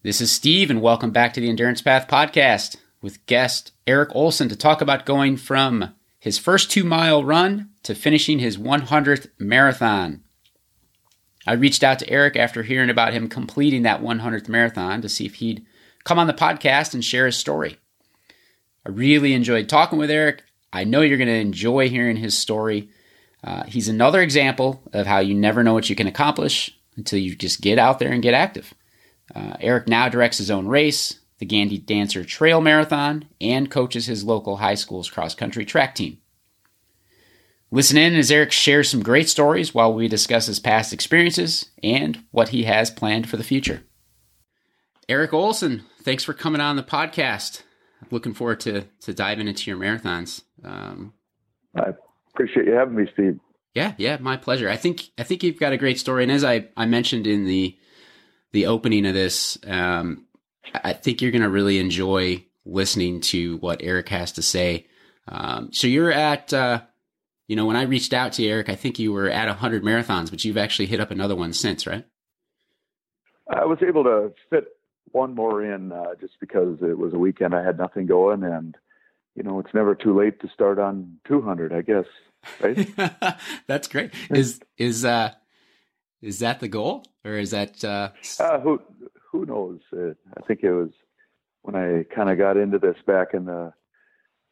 This is Steve, and welcome back to the Endurance Path podcast with guest Eric Olson to talk about going from his first two mile run to finishing his 100th marathon. I reached out to Eric after hearing about him completing that 100th marathon to see if he'd come on the podcast and share his story. I really enjoyed talking with Eric. I know you're going to enjoy hearing his story. Uh, he's another example of how you never know what you can accomplish until you just get out there and get active. Uh, Eric now directs his own race, the Gandy Dancer Trail Marathon, and coaches his local high school's cross country track team. Listen in as Eric shares some great stories while we discuss his past experiences and what he has planned for the future. Eric Olson, thanks for coming on the podcast. Looking forward to to diving into your marathons. Um, I appreciate you having me, Steve. Yeah, yeah, my pleasure. I think I think you've got a great story, and as I I mentioned in the the opening of this, um, I think you're going to really enjoy listening to what Eric has to say. Um, so you're at, uh, you know, when I reached out to you, Eric, I think you were at 100 marathons, but you've actually hit up another one since, right? I was able to fit one more in uh, just because it was a weekend. I had nothing going, and you know, it's never too late to start on 200, I guess. Right? That's great. Is is uh is that the goal, or is that uh... uh who who knows? Uh, I think it was when I kind of got into this back in the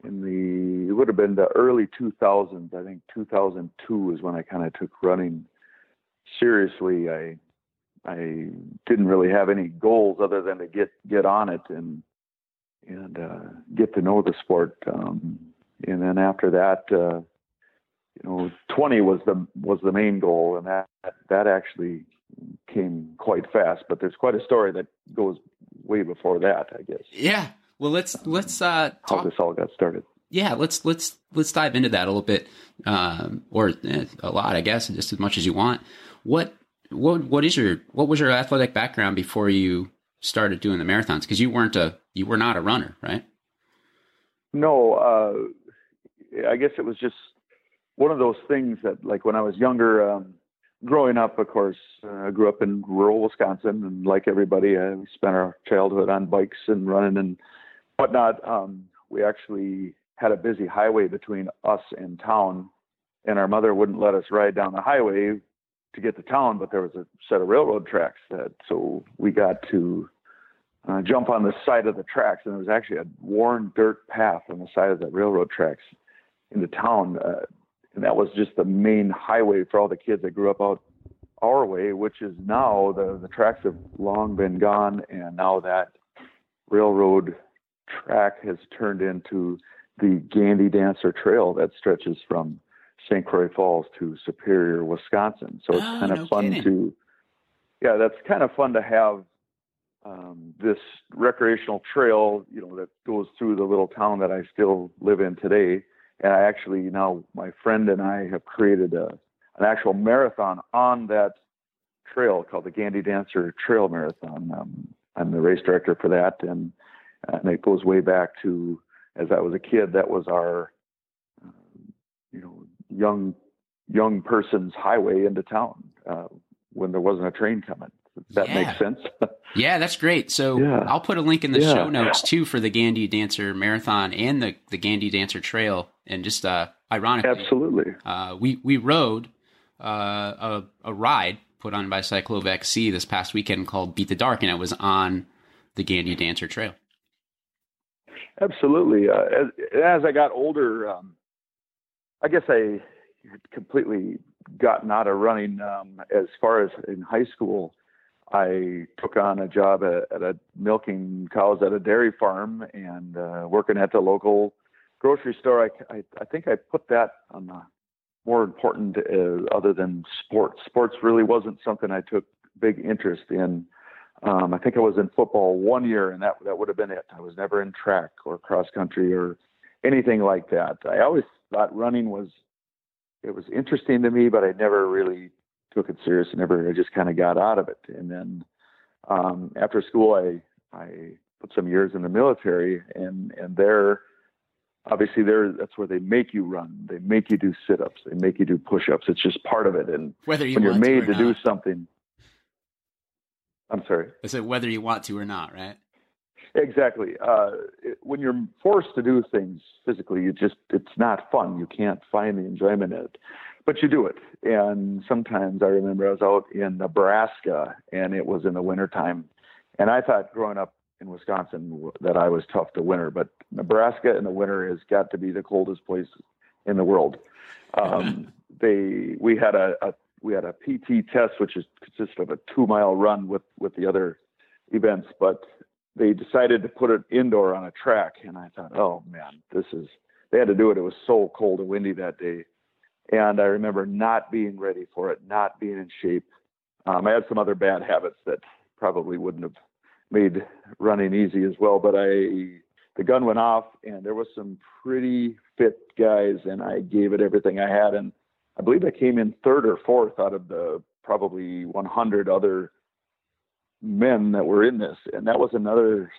in the it would have been the early 2000s. I think 2002 is when I kind of took running seriously. I I didn't really have any goals other than to get get on it and and uh, get to know the sport. Um, and then after that, uh, you know, 20 was the was the main goal, and that that actually came quite fast. But there's quite a story that goes way before that, I guess. Yeah. Well, let's let's uh, talk. how this all got started. Yeah, let's let's let's dive into that a little bit, um, or eh, a lot, I guess, just as much as you want. What what what is your what was your athletic background before you started doing the marathons? Because you weren't a you were not a runner, right? No, uh, I guess it was just one of those things that, like when I was younger, um, growing up, of course, uh, I grew up in rural Wisconsin, and like everybody, uh, we spent our childhood on bikes and running and whatnot. Um, we actually had a busy highway between us and town, and our mother wouldn't let us ride down the highway to get to town, but there was a set of railroad tracks that so we got to uh, jump on the side of the tracks, and there was actually a worn dirt path on the side of the railroad tracks into town. Uh, and that was just the main highway for all the kids that grew up out our way, which is now the the tracks have long been gone, and now that railroad track has turned into the Gandy Dancer Trail that stretches from St. Croix Falls to Superior, Wisconsin. So it's oh, kind of no fun kidding. to, yeah, that's kind of fun to have um, this recreational trail, you know, that goes through the little town that I still live in today and I actually now my friend and I have created a an actual marathon on that trail called the Gandy Dancer Trail Marathon. Um, I'm the race director for that, and and it goes way back to as I was a kid. That was our um, you know young young person's highway into town uh, when there wasn't a train coming. That Yeah. makes sense. Yeah, that's great. So Yeah. I'll put a link in the Yeah. show notes too for the Gandy Dancer Marathon and the the Gandy Dancer Trail. And just uh, ironically, Absolutely. uh, we we rode uh, a a ride put on by Cyclova XC this past weekend called Beat the Dark, and it was on the Gandy Dancer Trail. Absolutely. Uh, as, as I got older, um, I guess I completely gotten out of running. Um, as far as in high school, I took on a job at, at a milking cows at a dairy farm and uh, working at the local grocery store. I, I, I think I put that on the more important uh, other than sports. Sports really wasn't something I took big interest in. Um, I think I was in football one year, and that that would have been it. I was never in track or cross country or anything like that. I always thought running was it was interesting to me, but I never really took it serious. and never I just kind of got out of it. And then um, after school, I I put some years in the military, and and there obviously there that's where they make you run, they make you do sit ups, they make you do push ups. It's just part of it. And Whether you when you're to made or to do something I'm sorry. I said whether you want to or not, right? Exactly. Uh, it, when you're forced to do things physically, you just it's not fun. You can't find the enjoyment in it, but you do it. And sometimes I remember I was out in Nebraska, and it was in the wintertime, and I thought growing up in Wisconsin that I was tough to winter, but Nebraska in the winter has got to be the coldest place in the world. Um, they we had a, a we had a PT test, which is consisted of a two mile run with with the other events, but they decided to put it indoor on a track, and I thought, oh man, this is. They had to do it. It was so cold and windy that day, and I remember not being ready for it, not being in shape. Um, I had some other bad habits that probably wouldn't have made running easy as well, but I the gun went off, and there was some pretty fit guys, and I gave it everything I had, and I believe I came in third or fourth out of the probably 100 other men that were in this. And that was another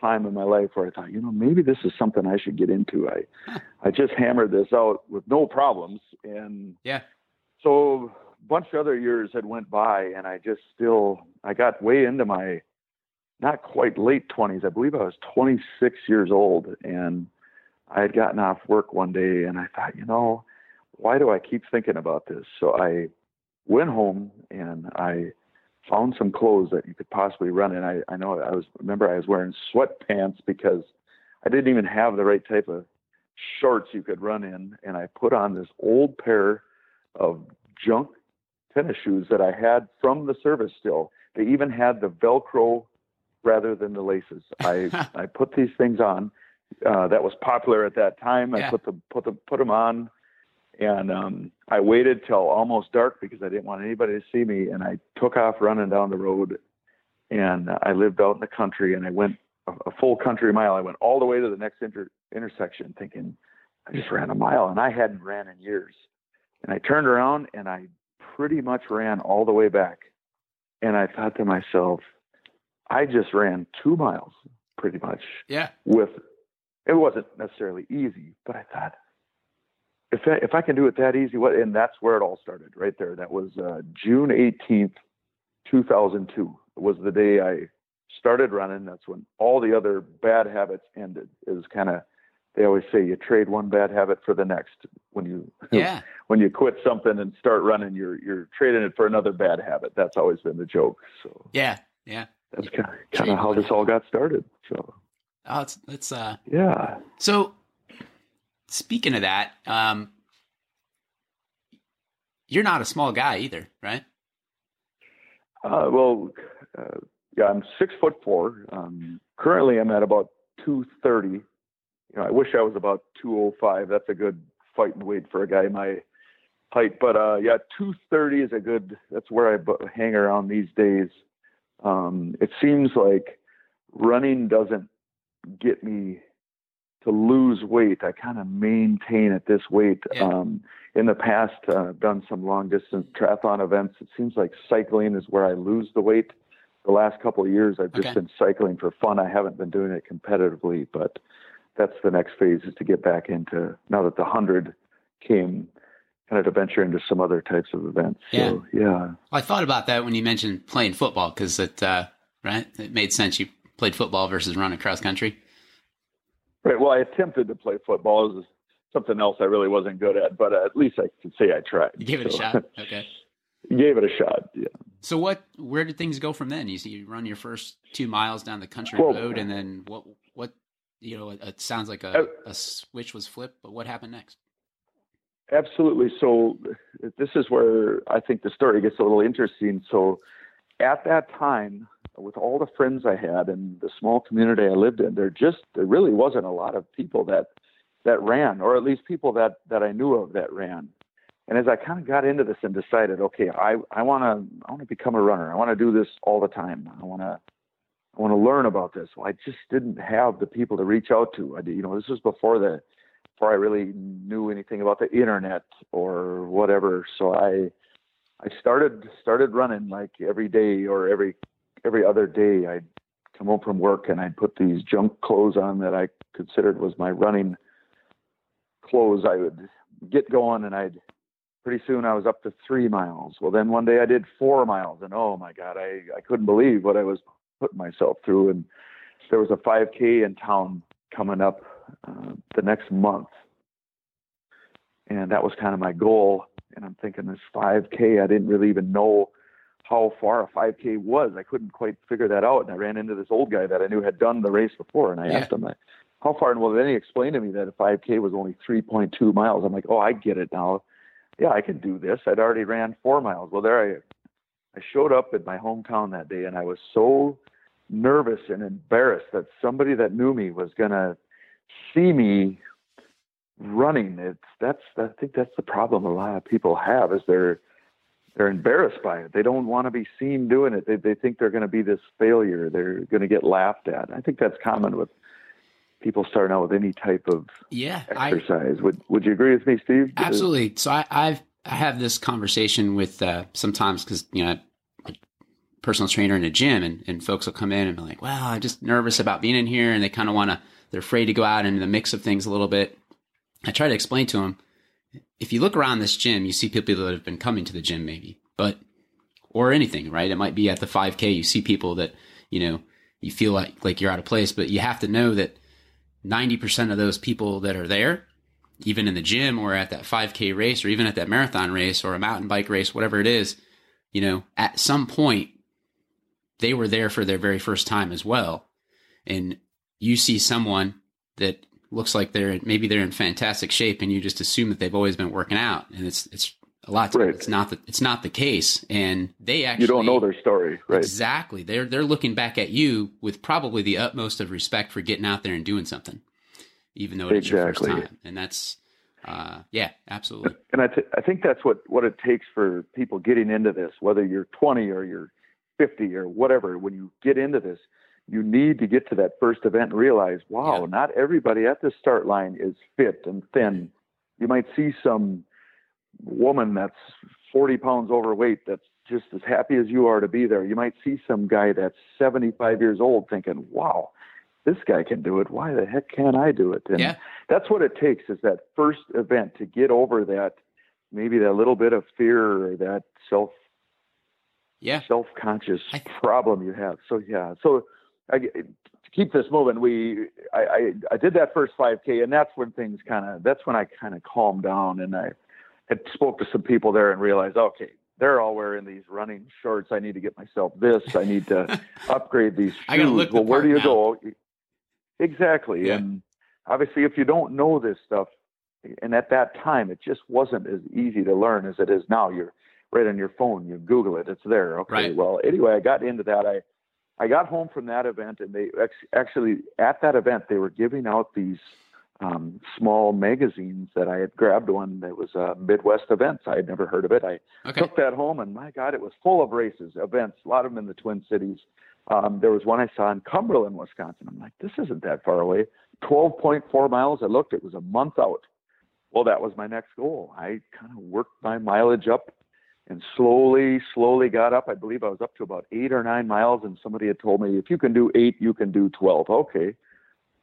time in my life where I thought, you know, maybe this is something I should get into. I, I just hammered this out with no problems. And yeah, so a bunch of other years had went by and I just still, I got way into my, not quite late twenties. I believe I was 26 years old and I had gotten off work one day and I thought, you know, why do I keep thinking about this? So I went home and I found some clothes that you could possibly run in. I, I know I was remember I was wearing sweatpants because I didn't even have the right type of shorts you could run in, and I put on this old pair of junk tennis shoes that I had from the service still. They even had the Velcro rather than the laces. I I put these things on. Uh, that was popular at that time. Yeah. I put the put the put them on and um, I waited till almost dark because I didn't want anybody to see me. And I took off running down the road. And I lived out in the country and I went a, a full country mile. I went all the way to the next inter- intersection thinking, I just ran a mile and I hadn't ran in years. And I turned around and I pretty much ran all the way back. And I thought to myself, I just ran two miles pretty much yeah, with, it wasn't necessarily easy, but I thought, if I, if I can do it that easy, what? And that's where it all started, right there. That was uh, June eighteenth, two thousand two. Was the day I started running. That's when all the other bad habits ended. It was kind of they always say you trade one bad habit for the next. When you yeah, when you quit something and start running, you're you're trading it for another bad habit. That's always been the joke. So yeah, yeah. that's kind of kind of how this all got started. So Oh, it's it's uh. yeah. So speaking of that, um, you're not a small guy either, right? Uh, well, uh, yeah, I'm six foot four. Um, currently, I'm at about two thirty. You know, I wish I was about two oh five. That's a good fighting weight for a guy my height. But uh, yeah, two thirty is a good. That's where I hang around these days. Um, it seems like running doesn't get me to lose weight. I kind of maintain at this weight. Yeah. Um, in the past, uh, I've done some long distance triathlon events. It seems like cycling is where I lose the weight. The last couple of years, I've just Okay. been cycling for fun. I haven't been doing it competitively, but that's the next phase is to get back into now that the hundred came, kind of to venture into some other types of events. So yeah, I thought about that when you mentioned playing football because it uh, right it made sense. You played football versus running cross country. Right. Well, I attempted to play football. It was something else I really wasn't good at, but at least I could say I tried. You gave it a shot. Okay. Gave it a shot. Yeah. So what? Where did things go from then? You see, you run your first two miles down the country Well- road, and then what? What? You know, it, it sounds like a, a switch was flipped, but what happened next? Absolutely. So this is where I think the story gets a little interesting. So at that time, with all the friends I had and the small community I lived in, there just there really wasn't a lot of people that that ran, or at least people that that I knew of that ran. And as I kind of got into this and decided, okay, I I want to I want to become a runner. I want to do this all the time. I want to I want to learn about this. Well, I just didn't have the people to reach out to. I did, you know, this was before the before I really knew anything about the internet or whatever. So I I started started running like every day or every every other day. I'd come home from work and I'd put these junk clothes on that I considered was my running clothes. I would get going and I'd pretty soon I was up to three miles. Well, then one day I did four miles, and oh my God, I I couldn't believe what I was putting myself through. And there was a 5K in town coming up uh, the next month, and that was kind of my goal. And I'm thinking this 5K, I didn't really even know how far a 5K was. I couldn't quite figure that out. And I ran into this old guy that I knew had done the race before, and I yeah. asked him, "How far?" And well, then he explained to me that a 5K was only 3.2 miles. I'm like, "Oh, I get it now. Yeah, I can do this." I'd already ran four miles. Well, there I, I showed up in my hometown that day, and I was so nervous and embarrassed that somebody that knew me was gonna see me running. It's that's I think that's the problem a lot of people have is they're they're embarrassed by it. They don't want to be seen doing it. They they think they're going to be this failure. They're going to get laughed at. I think that's common with people starting out with any type of yeah exercise. I, would Would you agree with me, Steve? Absolutely. So I, I've I have this conversation with uh, sometimes because you know personal trainer in a gym and, and folks will come in and be like, well, I'm just nervous about being in here. And they kind of want to, they're afraid to go out into the mix of things a little bit. I try to explain to them, if you look around this gym, you see people that have been coming to the gym maybe, but, or anything, right? It might be at the 5K. You see people that, you know, you feel like, like you're out of place, but you have to know that 90% of those people that are there, even in the gym or at that 5K race or even at that marathon race or a mountain bike race, whatever it is, you know, at some point, they were there for their very first time as well. And you see someone that looks like they're maybe they're in fantastic shape and you just assume that they've always been working out. And it's it's a lot right. it's not the it's not the case. And they actually you don't know their story right. Exactly. They're they're looking back at you with probably the utmost of respect for getting out there and doing something even though it's exactly. your first time. And that's uh, yeah absolutely. And I, th- I think that's what what it takes for people getting into this whether you're 20 or you're 50 or whatever when you get into this you need to get to that first event and realize, wow, yeah. not everybody at the start line is fit and thin. Mm-hmm. You might see some woman that's 40 pounds overweight that's just as happy as you are to be there. You might see some guy that's 75 years old thinking, wow, this guy can do it. Why the heck can't I do it? And yeah. that's what it takes is that first event to get over that, maybe that little bit of fear or that self yeah. self-conscious problem you have. So yeah, so I, to keep this moving, we I, I, I did that first 5K, and that's when things kind of that's when I kind of calmed down, and I had spoke to some people there and realized, okay, they're all wearing these running shorts. I need to get myself this. I need to upgrade these shoes. I look well, where do you now. go? Exactly, yeah. and obviously, if you don't know this stuff, and at that time, it just wasn't as easy to learn as it is now. You're right on your phone. You Google it. It's there. Okay. Right. Well, anyway, I got into that. I I got home from that event, and they actually at that event they were giving out these um, small magazines that I had grabbed one that was a Midwest events. I had never heard of it. I okay. took that home, and my God, it was full of races, events, a lot of them in the Twin Cities. Um, there was one I saw in Cumberland, Wisconsin. I'm like, this isn't that far away. 12.4 miles. I looked, it was a month out. Well, that was my next goal. I kind of worked my mileage up and slowly, slowly got up. I believe I was up to about eight or nine miles, and somebody had told me, if you can do eight, you can do 12. Okay.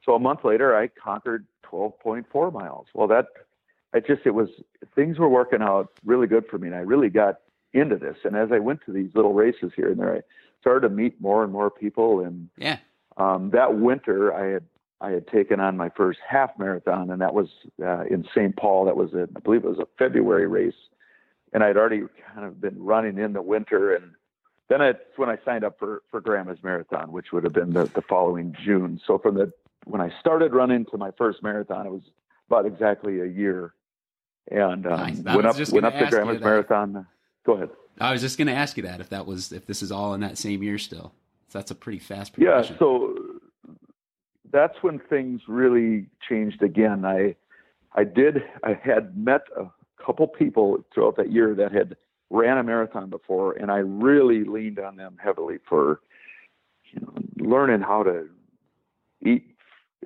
So a month later, I conquered 12.4 miles. Well, that, I just, it was, things were working out really good for me, and I really got into this. And as I went to these little races here and there, I started to meet more and more people. And yeah. um, that winter, I had I had taken on my first half marathon, and that was uh, in St. Paul. That was, a, I believe, it was a February race and I'd already kind of been running in the winter and then it's when I signed up for for Grandma's Marathon, which would have been the, the following June. So from the when I started running to my first marathon, it was about exactly a year. And um, nice. went up went up to Grandma's Marathon. Go ahead. I was just going to ask you that if that was if this is all in that same year still. So that's a pretty fast progression. Yeah. So that's when things really changed again. I I did I had met a couple people throughout that year that had ran a marathon before, and I really leaned on them heavily for you know learning how to eat,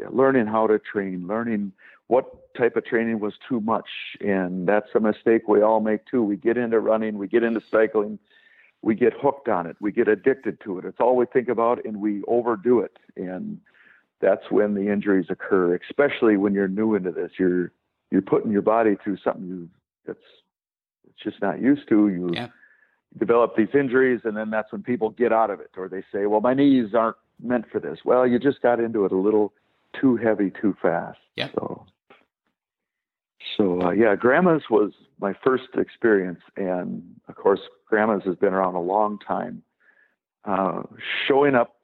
learning how to train, learning what type of training was too much, and that's a mistake we all make too. We get into running, we get into cycling, we get hooked on it, we get addicted to it. It's all we think about, and we overdo it, and that's when the injuries occur. Especially when you're new into this, you're you're putting your body through something you that's it's just not used to. You Yeah. develop these injuries, and then that's when people get out of it, or they say, "Well, my knees aren't meant for this." Well, you just got into it a little too heavy, too fast. Yeah. So, so uh, yeah, Grandma's was my first experience, and of course, Grandma's has been around a long time. Uh, showing up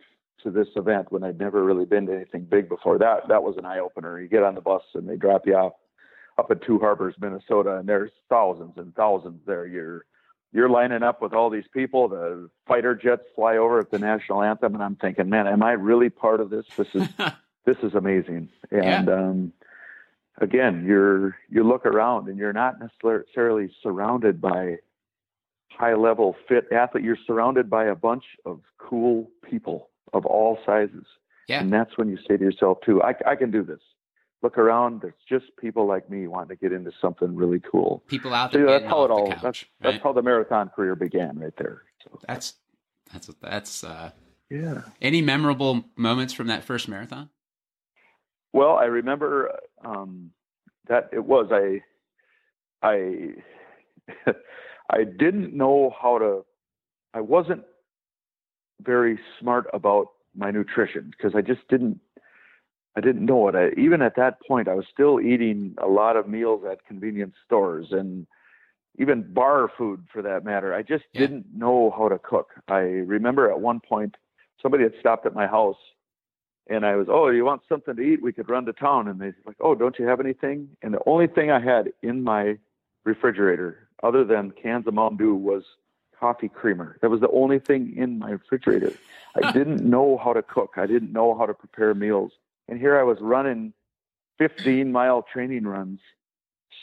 to this event when I'd never really been to anything big before that that was an eye opener. You get on the bus and they drop you off up at Two Harbors, Minnesota, and there's thousands and thousands there. You're you're lining up with all these people. The fighter jets fly over at the national anthem, and I'm thinking, man, am I really part of this? This is this is amazing. And um, again, you're you look around and you're not necessarily surrounded by high level fit athlete. You're surrounded by a bunch of cool people of all sizes. Yeah. And that's when you say to yourself too, I, I can do this. Look around. There's just people like me wanting to get into something really cool. People out So there. yeah, that's how it all. the That's couch, that's how the marathon career began, right there. So That's that's that's uh, yeah. any memorable moments from that first marathon. Well, I remember um, that it was I I I didn't know how to. I wasn't very smart about my nutrition because I just didn't. I didn't know it. I, even at that point, I was still eating a lot of meals at convenience stores and even bar food for that matter. I just Yeah. didn't know how to cook. I remember at one point somebody had stopped at my house and I was, oh, you want something to eat? We could run to town. And they like, oh, don't you have anything? And the only thing I had in my refrigerator, other than cans of Mountain Dew, was coffee creamer. That was the only thing in my refrigerator. I didn't know how to cook. I didn't know how to prepare meals. And here I was running 15 mile training runs,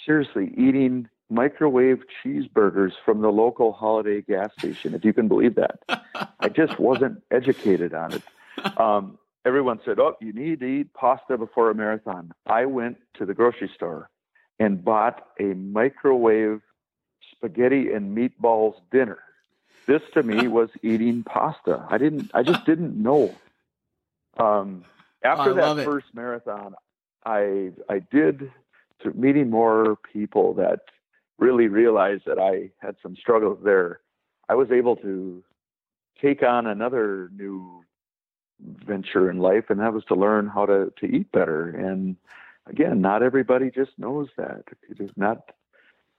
seriously eating microwave cheeseburgers from the local holiday gas station, if you can believe that. I just wasn't educated on it. Um, everyone said, "Oh, you need to eat pasta before a marathon." I went to the grocery store and bought a microwave spaghetti and meatballs dinner. This to me was eating pasta. I didn't. I just didn't know. Um, after love that it. first marathon, I I did meeting more people that really realized that I had some struggles there. I was able to take on another new venture in life, and that was to learn how to to eat better. And again, not everybody just knows that. It is not.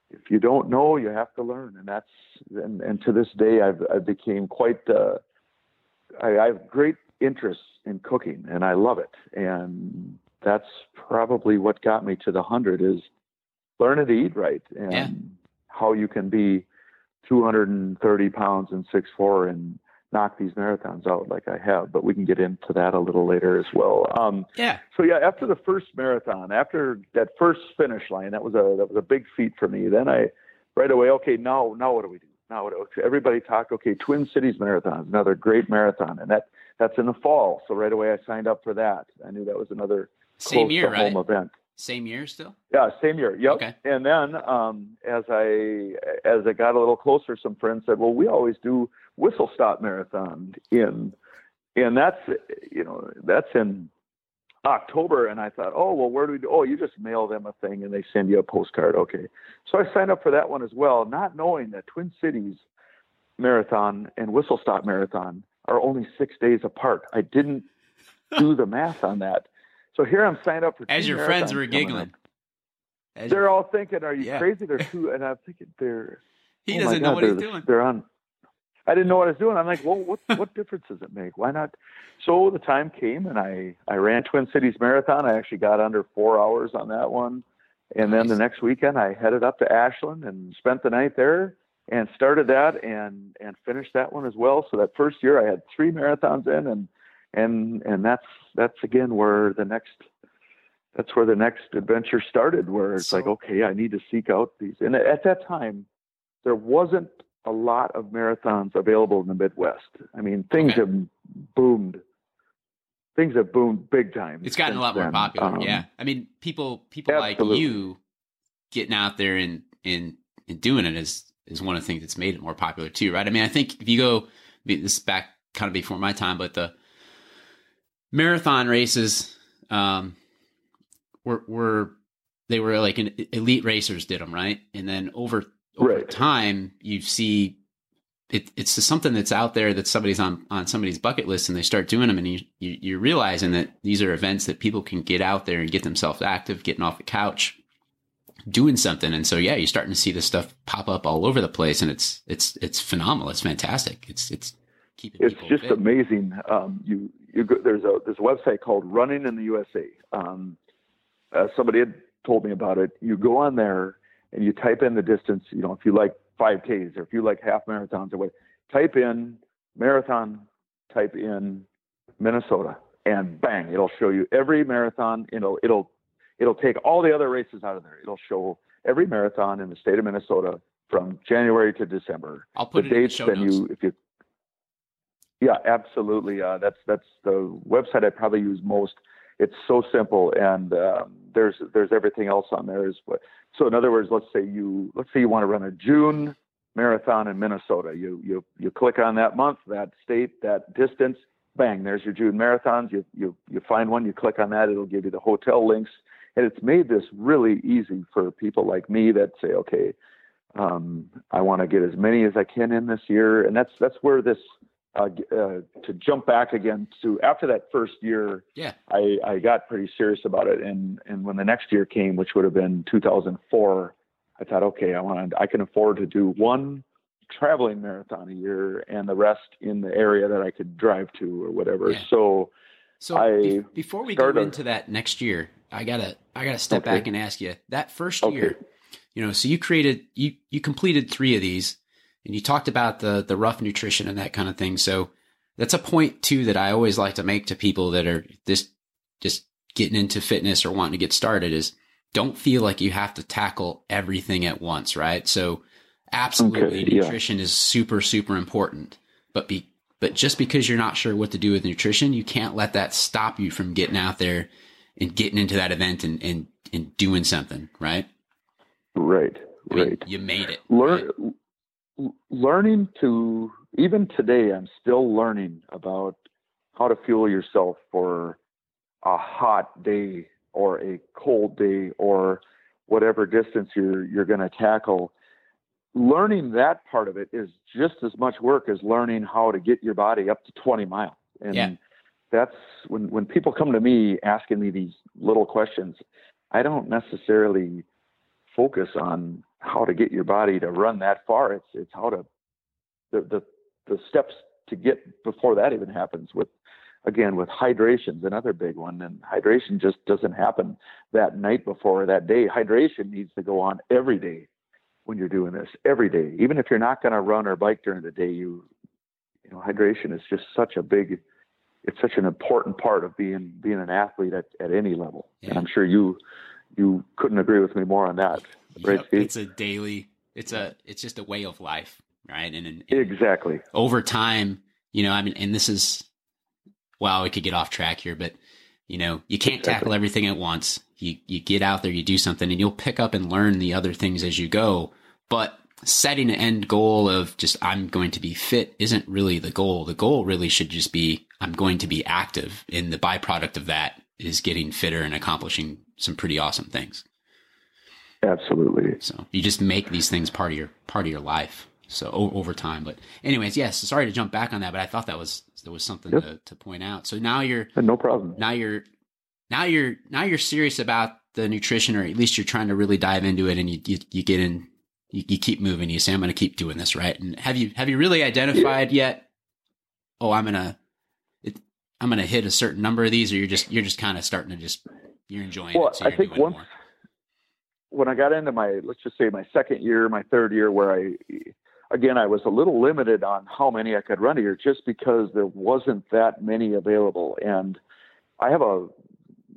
If you don't know, you have to learn, and that's and, and to this day, I've I became quite. Uh, I, I have great interest in cooking, and I love it, and that's probably what got me to the hundred is learning to eat right and Yeah. how you can be 230 pounds and six four and knock these marathons out like I have. But we can get into that a little later as well. Um, Yeah. so yeah, after the first marathon, after that first finish line, that was a that was a big feat for me. Then I right away, okay, now now what do we do? Now what do everybody talk? Okay, Twin Cities Marathon, another great marathon, and that that's in the fall. So right away, I signed up for that. I knew that was another Same year, right? home event. Same year still. Yeah, same year. Yep. Okay. And then um, as I as I got a little closer, some friends said, "Well, we always do whistle stop marathon in, and that's you know that's in October." And I thought, "Oh, well, where do we do? Oh, you just mail them a thing and they send you a postcard." Okay. So I signed up for that one as well, not knowing that Twin Cities Marathon and Whistle Stop Marathon are only six days apart. I didn't do the math on that. So here I'm signed up for As your friends were giggling. As They're all thinking, "Are you Yeah. crazy?" They're two, and I'm thinking they're. he oh doesn't know God, what he's doing. They're on. I didn't know what I was doing. I'm like, well, what what difference does it make? Why not? So the time came, and I I ran Twin Cities Marathon. I actually got under four hours on that one, and then the next weekend I headed up to Ashland and spent the night there and started that and and finished that one as well. So that first year I had three marathons in, and and and that's that's again where the next that's where the next adventure started where it's So- like okay i need to seek out these and at that time there wasn't a lot of marathons available in the midwest i mean things Okay. have boomed things have boomed big time It's gotten a lot more popular. Um, yeah. I mean, people people like you getting out there and, and and doing it is is one of the things that's made it more popular too, right? I mean, I think if you go this back kind of before my time, but the marathon races um were were they were like an elite racers did them, right? And then over over Right. time you see it, it's just something that's out there that somebody's on on somebody's bucket list and they start doing them and you, you you're realizing that these are events that people can get out there and get themselves active getting off the couch doing something and so yeah you're starting to see this stuff pop up all over the place and it's it's it's phenomenal it's fantastic it's it's keeping it's just fit. amazing. Um, you you go, there's a there's a website called Running in the USA. Um, uh, somebody had told me about it. You go on there and you type in the distance. You know, if you like 5Ks or if you like half marathons or what, type in marathon, type in Minnesota, and bang, it'll show you every marathon. It'll it'll it'll take all the other races out of there. It'll show every marathon in the state of Minnesota from January to December. I'll put the it in the dates, show then notes. you if you yeah absolutely. Uh, that's that's the website i probably use most. It's so simple and um, there's there's everything else on there as well. So in other words let's say you let's say you want to run a june marathon in minnesota. You you you click on that month that state that distance bang there's your june marathons. You you you find one you click on that it'll give you the hotel links and it's made this really easy for people like me that say okay um, I want to get as many as I can in this year, and that's that's where this uh, uh, to jump back again to after that first year, Yeah. I, I got pretty serious about it, and and when the next year came, which would have been 2004, I thought, okay, I want to I can afford to do one traveling marathon a year, and the rest in the area that I could drive to or whatever. Yeah. So So I be- before we go into that next year, I gotta I gotta step Okay. back and ask you that first Okay. year. You know, so you created you you completed three of these, and you talked about the the rough nutrition and that kind of thing. So that's a point too that I always like to make to people that are this just getting into fitness or wanting to get started is don't feel like you have to tackle everything at once, right? So absolutely Okay, yeah. nutrition is super super important, but be but just because you're not sure what to do with nutrition, you can't let that stop you from getting out there and getting into that event and and, and doing something, right? right, I mean, right. you made it. learn l- learning to even today i'm still learning about how to fuel yourself for a hot day or a cold day or whatever distance you're you're going to tackle learning that part of it is just as much work as learning how to get your body up to 20 miles and Yeah. that's when when people come to me asking me these little questions i don't necessarily focus on how to get your body to run that far. It's it's how to the the, the steps to get before that even happens with again with hydration's another big one and hydration just doesn't happen that night before or that day hydration needs to go on every day when you're doing this every day even if you're not going to run or bike during the day you you know hydration is just such a big it's such an important part of being being an athlete at, at any level and i'm sure you you couldn't agree with me more on that right Yep, it's a daily. It's a. It's just a way of life, right? And, and, and exactly over time, you know, I mean, and this is. Wow, we could get off track here, but you know, you can't Exactly. tackle everything at once. You you get out there, you do something, and you'll pick up and learn the other things as you go. But setting an end goal of just I'm going to be fit isn't really the goal. The goal really should just be I'm going to be active, and the byproduct of that is getting fitter and accomplishing some pretty awesome things. absolutely So you just make these things part of your part of your life. So over time, but anyways, yes. Sorry to jump back on that, but I thought that was there was something Yep. to, to point out. So now you're no problem now you're now you're now you're serious about the nutrition, or at least you're trying to really dive into it, and you you, you get in, you, you keep moving. You say, "I'm going to keep doing this," right? And have you have you really identified yet? Oh, I'm gonna it, I'm gonna hit a certain number of these, or you're just you're just kind of starting to just you're enjoying well it. So i think once more. when i got into my let's just say my second year my third year where i again i was a little limited on how many i could run a year just because there wasn't that many available and i have a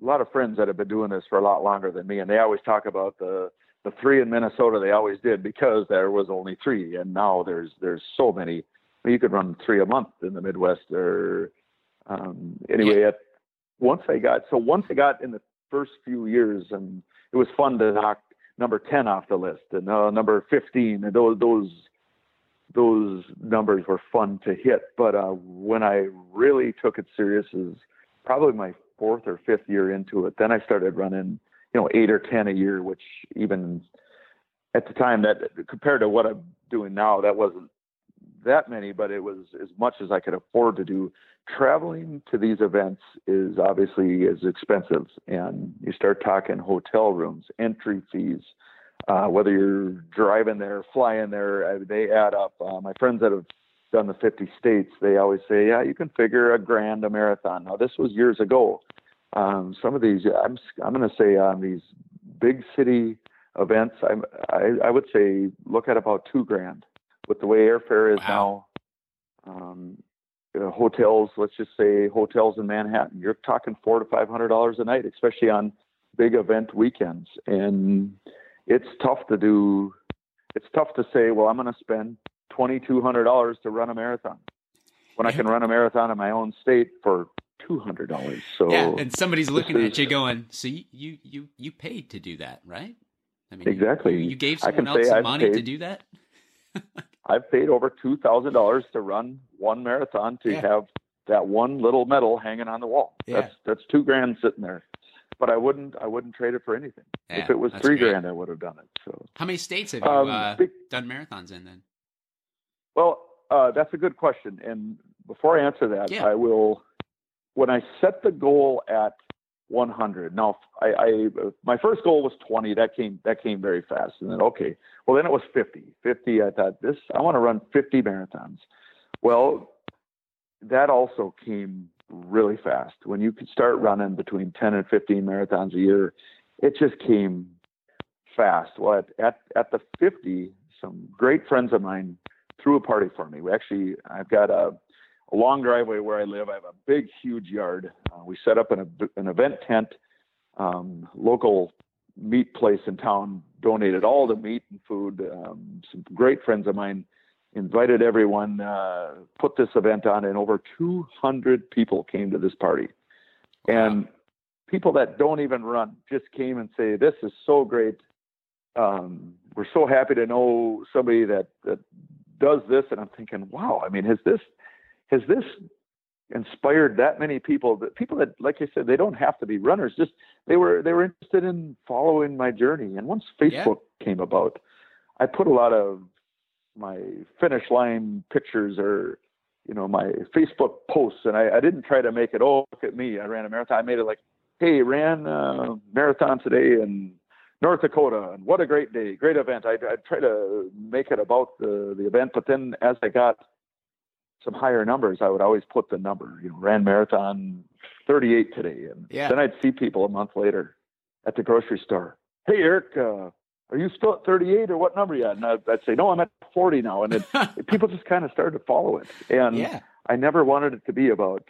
lot of friends that have been doing this for a lot longer than me and they always talk about the the three in minnesota they always did because there was only three and now there's there's so many. I mean, you could run three a month in the midwest or um anyway at once i got so once i got in the first few years and it was fun to knock number 10 off the list and uh, number 15 and those those those numbers were fun to hit. But uh, when i really took it serious is probably my fourth or fifth year into it then i started running you know eight or ten a year which even at the time that compared to what I'm doing now, that wasn't that many, but it was as much as I could afford to do. Traveling to these events is obviously is expensive, and you start talking hotel rooms, entry fees, uh, whether you're driving there, flying there, uh, they add up. Uh, my friends that have done the 50 states, they always say, yeah, you can figure a grand a marathon. Now this was years ago. Um, some of these, I'm I'm going to say on these big city events, I'm, I I would say look at about two grand with the way airfare is wow. now. Um, uh, hotels, let's just say hotels in Manhattan, you're talking four to five hundred dollars a night, especially on big event weekends, and it's tough to do. It's tough to say, well, I'm going to spend twenty two hundred dollars to run a marathon when I can run a marathon in my own state for two hundred dollars. So yeah, and somebody's looking is, at you going, "So you, you you you paid to do that, right?" I mean, exactly. You, you gave someone else some money paid, to do that. I've paid over two thousand dollars to run one marathon to yeah. have that one little medal hanging on the wall. Yeah. That's that's two grand sitting there. But I wouldn't I wouldn't trade it for anything. Yeah, if it was three great. grand, I would have done it. So how many states have you um, uh, done marathons in then? Well, uh, that's a good question. And before I answer that, I will when I set the goal at 100. Now, I, I, my first goal was 20. That came that came very fast, and then okay, well then it was 50. 50. I thought this I want to run 50 marathons. Well, that also came really fast. When you could start running between 10 and 15 marathons a year, it just came fast. Well, at at, at the 50, some great friends of mine threw a party for me. We actually I've got a a long driveway where I live. I have a big, huge yard. Uh, we set up an, an event tent. Um, local meat place in town donated all the meat and food. Um, some great friends of mine invited everyone, uh, put this event on, and over 200 people came to this party. And people that don't even run just came and say, "This is so great. Um, we're so happy to know somebody that that does this." And I'm thinking, "Wow! I mean, has this has this inspired that many people that people that like I said they don't have to be runners just they were they were interested in following my journey and once Facebook yeah. came about I put a lot of my finish line pictures or you know my Facebook posts and I, I didn't try to make it oh look at me I ran a marathon I made it like hey ran a marathon today in North Dakota and what a great day great event I I try to make it about the the event but then as I got some higher numbers, I would always put the number. You know, ran marathon 38 today, and yeah. then I'd see people a month later at the grocery store. Hey, Eric, uh, are you still at 38 or what number you at? And I'd, I'd say, no, I'm at 40 now. And it, people just kind of started to follow it. And yeah. I never wanted it to be about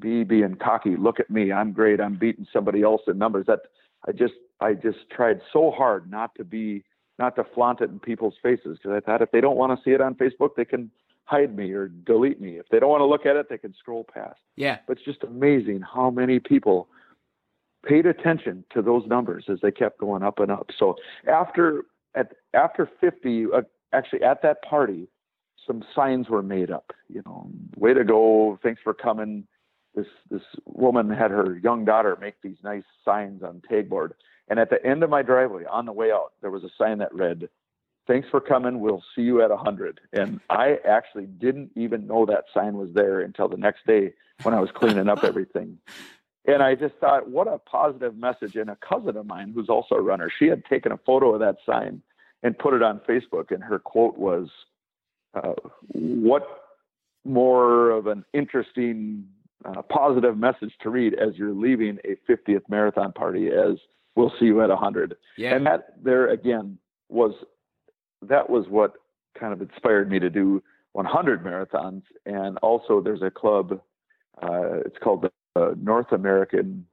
me being cocky. Look at me, I'm great. I'm beating somebody else in numbers. That I just I just tried so hard not to be not to flaunt it in people's faces because I thought if they don't want to see it on Facebook, they can hide me or delete me. If they don't want to look at it, they can scroll past. Yeah. But it's just amazing how many people paid attention to those numbers as they kept going up and up. So after at after 50, uh, actually at that party, some signs were made up. You know, way to go! Thanks for coming. This this woman had her young daughter make these nice signs on tagboard. And at the end of my driveway, on the way out, there was a sign that read, thanks for coming. We'll see you at 100. And I actually didn't even know that sign was there until the next day when I was cleaning up everything. And I just thought, what a positive message. And a cousin of mine, who's also a runner, she had taken a photo of that sign and put it on Facebook. And her quote was, uh, What more of an interesting, uh, positive message to read as you're leaving a 50th marathon party as we'll see you at 100. Yeah. And that there again was that was what kind of inspired me to do 100 marathons. And also, there's a club. Uh, it's called the uh, North American,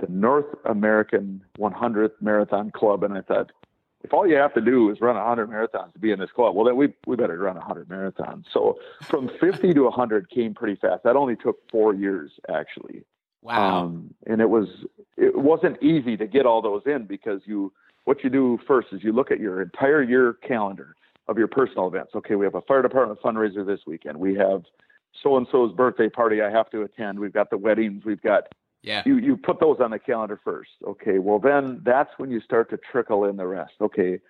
the North American 100th Marathon Club. And I thought, if all you have to do is run 100 marathons to be in this club, well, then we we better run 100 marathons. So from 50 to 100 came pretty fast. That only took four years, actually. Wow. Um, and it was it wasn't easy to get all those in because you what you do first is you look at your entire year calendar of your personal events. Okay, we have a fire department fundraiser this weekend. We have so and so's birthday party I have to attend. We've got the weddings. We've got yeah. You you put those on the calendar first. Okay. Well, then that's when you start to trickle in the rest. Okay.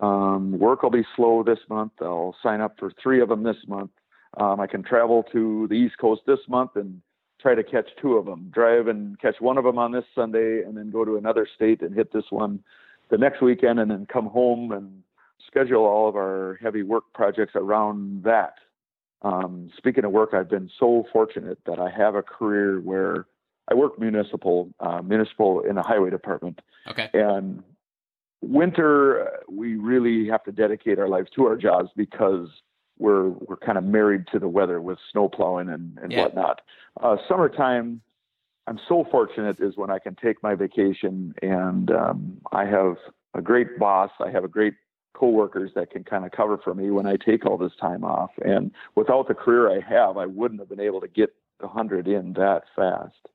Um, work will be slow this month. I'll sign up for three of them this month. Um, I can travel to the East Coast this month and try to catch two of them. Drive and catch one of them on this Sunday, and then go to another state and hit this one the next weekend, and then come home and schedule all of our heavy work projects around that. Um, speaking of work, I've been so fortunate that I have a career where I work municipal, uh, municipal in the highway department. Okay. And winter, we really have to dedicate our lives to our jobs because we're we're kind of married to the weather with snow plowing and, and Yeah. whatnot. Uh, summertime, I'm so fortunate is when I can take my vacation, and um, I have a great boss. I have a great coworkers that can kind of cover for me when I take all this time off. And without the career I have, I wouldn't have been able to get the hundred in that fast.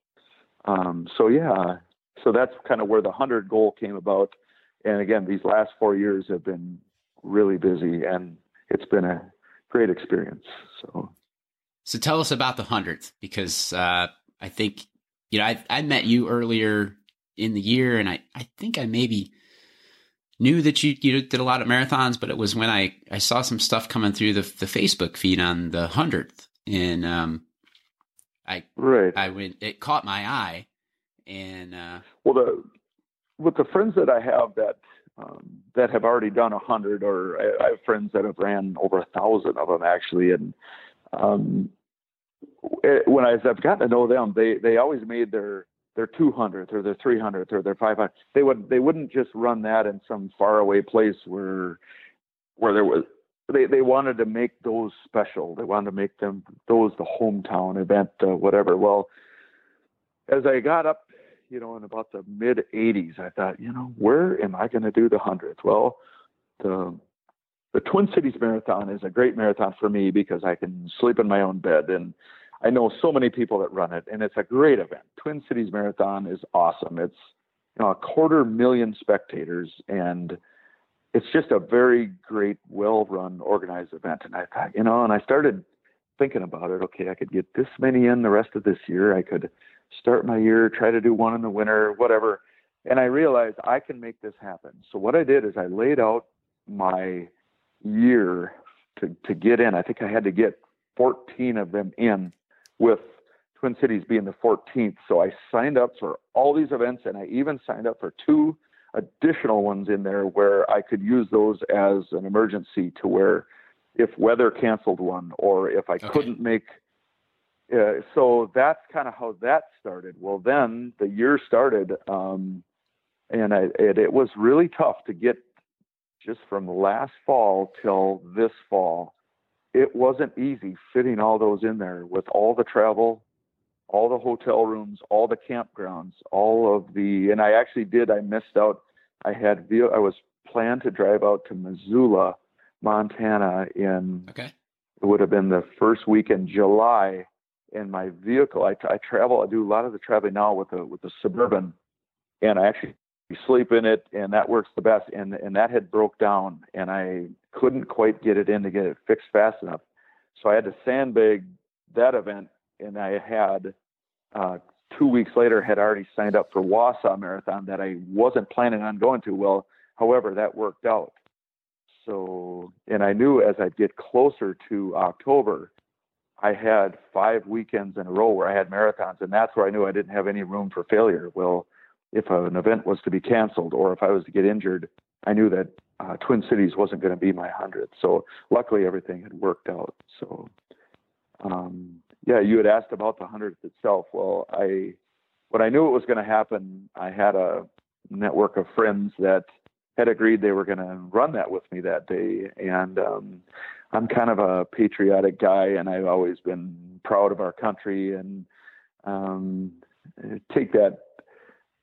Um, so yeah, so that's kind of where the hundred goal came about. And again, these last four years have been really busy, and it's been a great experience. So So tell us about the hundredth, because uh, I think you know I I met you earlier in the year, and I I think I maybe knew that you you did a lot of marathons, but it was when I I saw some stuff coming through the the Facebook feed on the hundredth, and um, I right. I went it caught my eye, and uh, Well, the with the friends that I have that um, that have already done a hundred, or I, I have friends that have ran over a thousand of them actually, and um, it, when I, I've gotten to know them, they they always made their their 200th or their 300th or their 500. They would they wouldn't just run that in some faraway place where where there was. They they wanted to make those special. They wanted to make them those the hometown event, uh, whatever. Well, as I got up you know, in about the mid 80s, I thought, you know, where am I going to do the 100th? Well, the the Twin Cities Marathon is a great marathon for me because I can sleep in my own bed and I know so many people that run it and it's a great event. Twin Cities Marathon is awesome. It's you know a quarter million spectators and it's just a very great, well-run, organized event. And I thought, you know, and I started thinking about it. Okay, I could get this many in the rest of this year. I could start my year, try to do one in the winter, whatever. And I realized I can make this happen. So what I did is I laid out my year to, to get in. I think I had to get 14 of them in with Twin Cities being the 14th. So I signed up for all these events and I even signed up for two additional ones in there where I could use those as an emergency to where if weather canceled one or if I Okay. couldn't make uh, so that's kind of how that started. Well, then the year started, um, and I, it, it was really tough to get just from last fall till this fall. It wasn't easy fitting all those in there with all the travel, all the hotel rooms, all the campgrounds, all of the, and I actually did, I missed out. I had, I was planned to drive out to Missoula, Montana in okay, it would have been the first week in July. In my vehicle, I, I travel, I do a lot of the traveling now with a with a suburban, and I actually sleep in it, and that works the best. And and that had broke down, and I couldn't quite get it in to get it fixed fast enough, so I had to sandbag that event. And I had uh, two weeks later had already signed up for Wausau Marathon that I wasn't planning on going to. Well, however, that worked out. So, and I knew as I'd get closer to October, I had five weekends in a row where I had marathons, and that's where I knew I didn't have any room for failure. Well, if an event was to be canceled or if I was to get injured, I knew that uh, Twin Cities wasn't going to be my hundredth. So, luckily, everything had worked out. So, um, yeah, you had asked about the hundredth itself. Well, I when I knew it was going to happen, I had a network of friends that had agreed they were going to run that with me that day. And um, I'm kind of a patriotic guy, and I've always been proud of our country and um, take that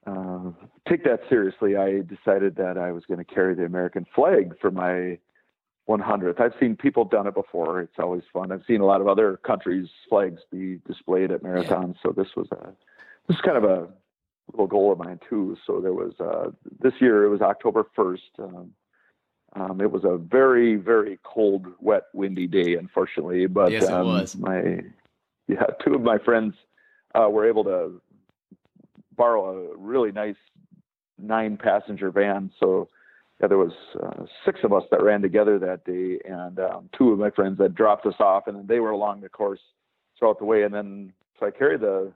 uh, take that seriously. I decided that I was going to carry the American flag for my 100th. I've seen people done it before. It's always fun. I've seen a lot of other countries' flags be displayed at marathons. So this was a this is kind of a little goal of mine too. So there was uh, this year. It was October 1st. Um, um, it was a very very cold, wet, windy day, unfortunately. But Yes, it um, was. my yeah, two of my friends uh, were able to borrow a really nice nine passenger van. So yeah, there was uh, six of us that ran together that day, and um, two of my friends that dropped us off, and they were along the course throughout the way. And then so I carried the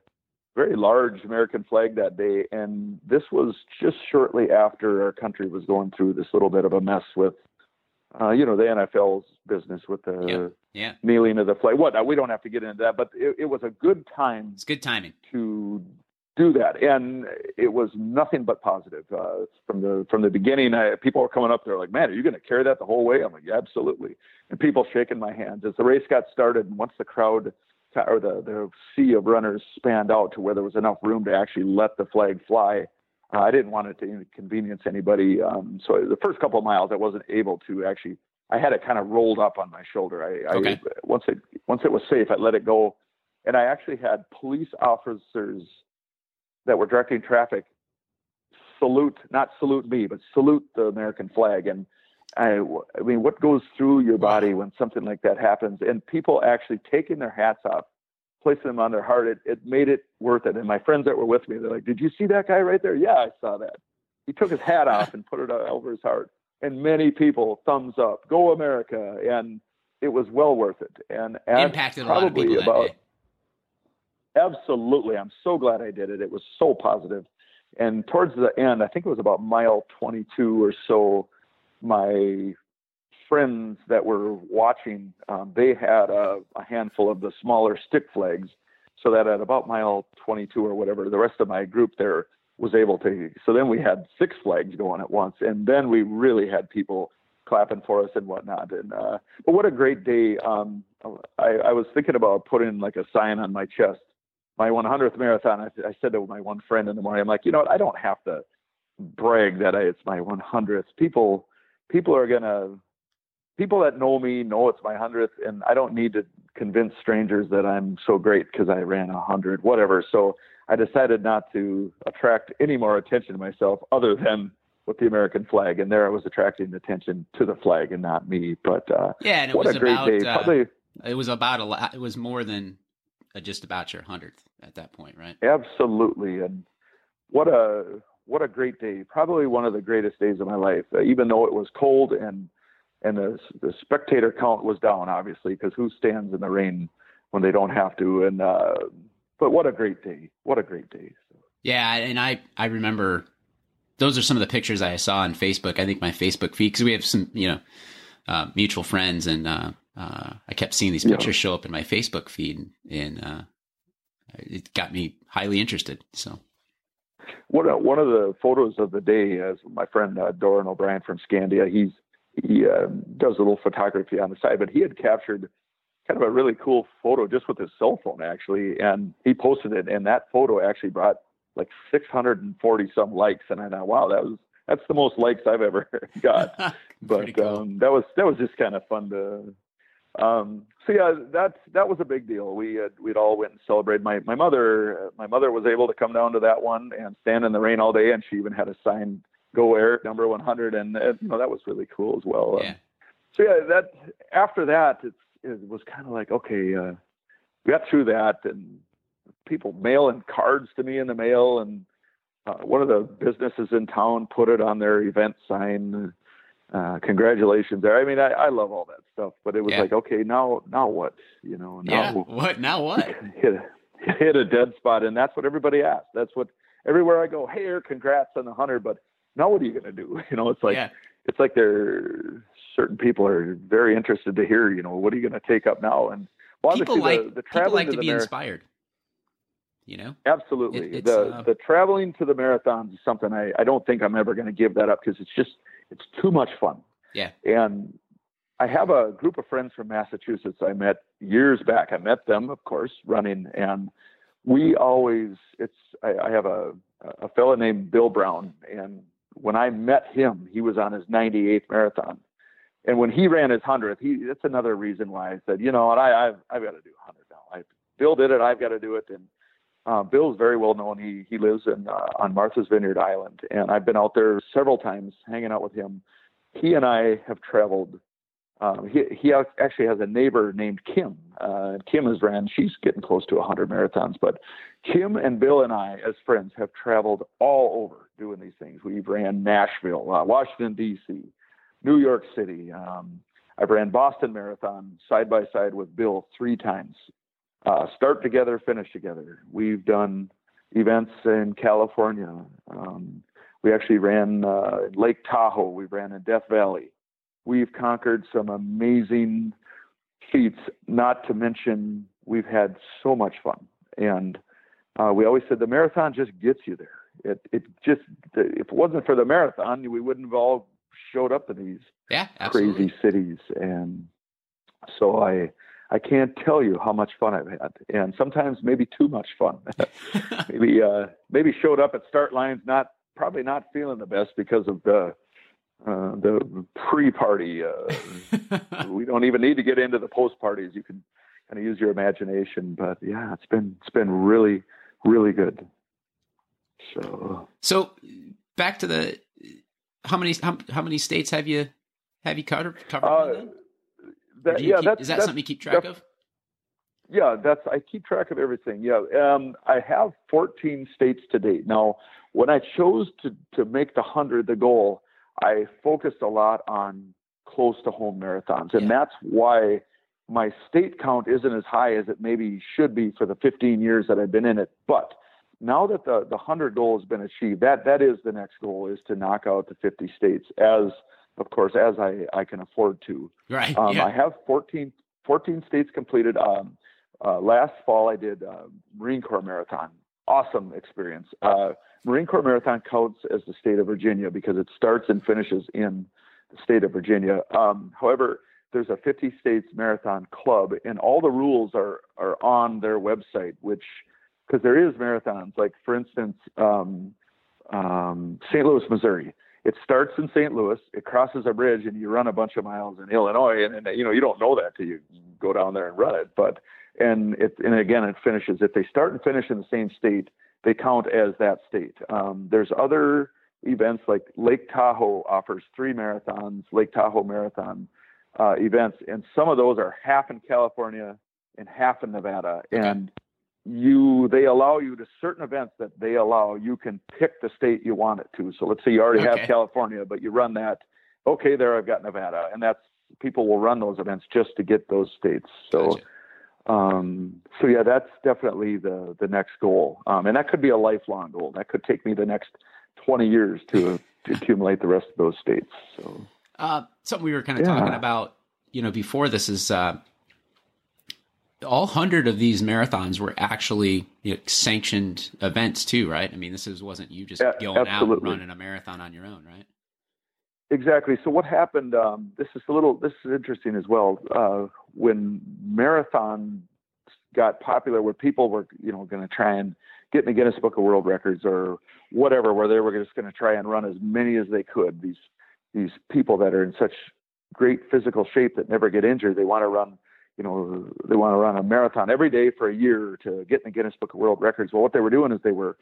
very large American flag that day, and this was just shortly after our country was going through this little bit of a mess with, uh, you know, the NFL's business with the yeah. yeah. kneeling of the flag. What we don't have to get into that, but it, it was a good time. It's good timing to do that, and it was nothing but positive uh, from the from the beginning. I, people were coming up there like, "Man, are you going to carry that the whole way?" I'm like, yeah, "Absolutely," and people shaking my hands as the race got started. And once the crowd or the the sea of runners spanned out to where there was enough room to actually let the flag fly, uh, I didn't want it to inconvenience anybody. Um, so the first couple of miles, I wasn't able to actually. I had it kind of rolled up on my shoulder. I, okay. I once it once it was safe, I let it go, and I actually had police officers that were directing traffic salute, not salute me, but salute the American flag. And I, I mean, what goes through your body when something like that happens? And people actually taking their hats off, placing them on their heart, it, it made it worth it. And my friends that were with me, they're like, "Did you see that guy right there?" Yeah, I saw that. He took his hat off and put it over his heart. And many people thumbs up, go America, and it was well worth it. And impacted probably about. Absolutely. I'm so glad I did it. It was so positive. And towards the end, I think it was about mile 22 or so, my friends that were watching, um, they had a, a, handful of the smaller stick flags. So that at about mile 22 or whatever, the rest of my group there was able to. So then we had six flags going at once. And then we really had people clapping for us and whatnot. And, uh, but what a great day. Um, I, I was thinking about putting like a sign on my chest my 100th marathon, I, I, said to my one friend in the morning, I'm like, you know what? I don't have to brag that I, it's my 100th. People, people are gonna, people that know me know it's my 100th, and I don't need to convince strangers that I'm so great because I ran 100, whatever. So I decided not to attract any more attention to myself other than with the American flag, and there I was attracting attention to the flag and not me. But uh, yeah, and it what was a great about, day! Uh, Probably, it was about a. lot. It was more than uh, just about your hundredth at that point, right? Absolutely, and what a what a great day! Probably one of the greatest days of my life. Uh, even though it was cold and and the the spectator count was down, obviously, because who stands in the rain when they don't have to? And uh, but what a great day! What a great day! Yeah, and I I remember those are some of the pictures I saw on Facebook. I think my Facebook feed because we have some you know uh, mutual friends and uh, uh, I kept seeing these pictures yeah. show up in my Facebook feed, and uh, it got me highly interested. So, one of, one of the photos of the day is my friend uh, Doran O'Brien from Scandia. He's he uh, does a little photography on the side, but he had captured kind of a really cool photo just with his cell phone actually, and he posted it. And that photo actually brought like 640 some likes, and I thought, wow, that was that's the most likes I've ever got. but cool. um, that was that was just kind of fun to um, so yeah, that that was a big deal. We had, we'd all went and celebrated. My my mother my mother was able to come down to that one and stand in the rain all day, and she even had a sign "Go Eric" number 100," and uh, you know that was really cool as well. Yeah. Um, so yeah, that after that, it's, it was kind of like okay, uh, we got through that, and people mailing cards to me in the mail, and uh, one of the businesses in town put it on their event sign uh, congratulations there. I mean, I, I love all that stuff, but it was yeah. like, okay, now, now what? You know, now yeah. what? Now what? hit a, hit a dead spot, and that's what everybody asks. That's what everywhere I go. Hey, congrats on the hundred, but now what are you going to do? You know, it's like yeah. it's like there certain people are very interested to hear. You know, what are you going to take up now? And well, people like the, the people like to, to be inspired. You know, absolutely. It, the uh, the traveling to the marathons is something I I don't think I'm ever going to give that up because it's just it's too much fun. Yeah. And I have a group of friends from Massachusetts I met years back. I met them, of course, running, and we always it's I, I have a a fellow named Bill Brown, and when I met him, he was on his 98th marathon, and when he ran his hundredth, he that's another reason why I said, you know, and I I've I've got to do 100 now. I Bill did it, I've got to do it, and uh, Bill's very well known. He he lives in uh, on Martha's Vineyard Island, and I've been out there several times hanging out with him. He and I have traveled um, he he actually has a neighbor named Kim. Uh, Kim has ran; she's getting close to 100 marathons. But Kim and Bill and I, as friends, have traveled all over doing these things. We've ran Nashville, uh, Washington D.C., New York City. Um, I've ran Boston Marathon side by side with Bill three times. Uh, start together, finish together. We've done events in California. Um, we actually ran uh, Lake Tahoe. We ran in Death Valley we've conquered some amazing feats, not to mention we've had so much fun. And uh, we always said the marathon just gets you there. It it just if it wasn't for the marathon, we wouldn't have all showed up in these yeah, crazy cities. And so I I can't tell you how much fun I've had, and sometimes maybe too much fun. maybe uh, maybe showed up at start lines not probably not feeling the best because of the uh, the pre-party. Uh, we don't even need to get into the post parties. You can kind of use your imagination. But yeah, it's been it's been really really good. So so back to the how many how, how many states have you have you covered covered? That, yeah, keep, that's, is that something you keep track of? Yeah, that's I keep track of everything. Yeah, um, I have 14 states to date. Now, when I chose to to make the hundred the goal, I focused a lot on close to home marathons, and yeah. that's why my state count isn't as high as it maybe should be for the 15 years that I've been in it. But now that the the 100 goal has been achieved, that that is the next goal is to knock out the 50 states as of course as I I can afford to. Right. Um, yeah. I have 14 14 states completed. Um, uh, last fall I did uh, Marine Corps marathon. Awesome experience. Uh, Marine Corps Marathon counts as the state of Virginia because it starts and finishes in the state of Virginia. Um, however, there's a 50 states marathon club, and all the rules are are on their website. Which, because there is marathons, like for instance, um, um, St. Louis, Missouri. It starts in St. Louis, it crosses a bridge, and you run a bunch of miles in Illinois, and, and you know you don't know that till you go down there and run it. But and it and again it finishes. If they start and finish in the same state, they count as that state. Um, there's other events like Lake Tahoe offers three marathons, Lake Tahoe Marathon uh, events, and some of those are half in California and half in Nevada. And you, they allow you to certain events that they allow. You can pick the state you want it to. So let's say you already okay. have California, but you run that. Okay, there I've got Nevada, and that's people will run those events just to get those states. So. Gotcha um, so yeah, that's definitely the the next goal, um, and that could be a lifelong goal. That could take me the next twenty years to, to accumulate the rest of those states. So uh, something we were kind of yeah. talking about, you know, before this is uh, all hundred of these marathons were actually you know, sanctioned events too, right? I mean, this is wasn't you just yeah, going absolutely. out and running a marathon on your own, right? Exactly. So what happened? Um, this is a little. This is interesting as well. Uh, when marathon got popular, where people were, you know, going to try and get in the Guinness Book of World Records or whatever, where they were just going to try and run as many as they could. These these people that are in such great physical shape that never get injured, they want to run. You know, they want to run a marathon every day for a year to get in the Guinness Book of World Records. Well, what they were doing is they were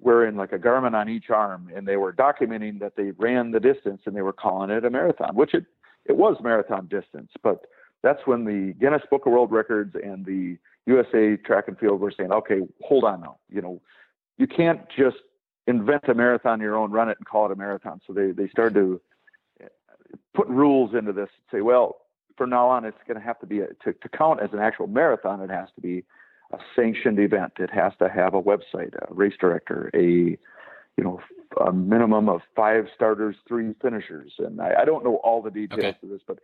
wearing like a Garmin on each arm, and they were documenting that they ran the distance, and they were calling it a marathon, which it it was marathon distance. But that's when the Guinness Book of World Records and the USA Track and Field were saying, okay, hold on now, you know, you can't just invent a marathon your own, run it, and call it a marathon. So they they started to put rules into this and say, well, from now on, it's going to have to be a, to, to count as an actual marathon. It has to be a sanctioned event. It has to have a website, a race director, a you know a minimum of five starters, three finishers, and I, I don't know all the details okay. of this, but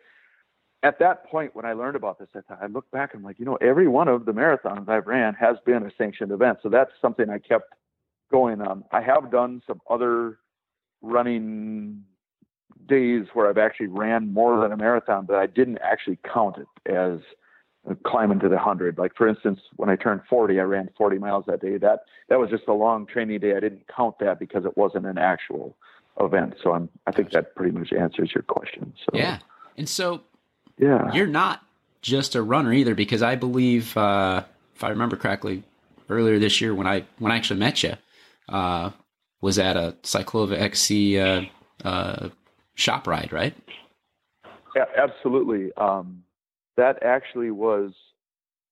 at that point when I learned about this, I thought I look back and I'm like, you know, every one of the marathons I've ran has been a sanctioned event, so that's something I kept going on. I have done some other running days where I've actually ran more than a marathon, but I didn't actually count it as climbing to the hundred. Like for instance, when I turned 40, I ran 40 miles that day. That that was just a long training day. I didn't count that because it wasn't an actual event. So I'm I think that pretty much answers your question. So yeah, and so yeah, you're not just a runner either because I believe uh, if I remember correctly, earlier this year when I when I actually met you uh, was at a Cyclova XC uh, uh, shop ride, right? Absolutely. Um, that actually was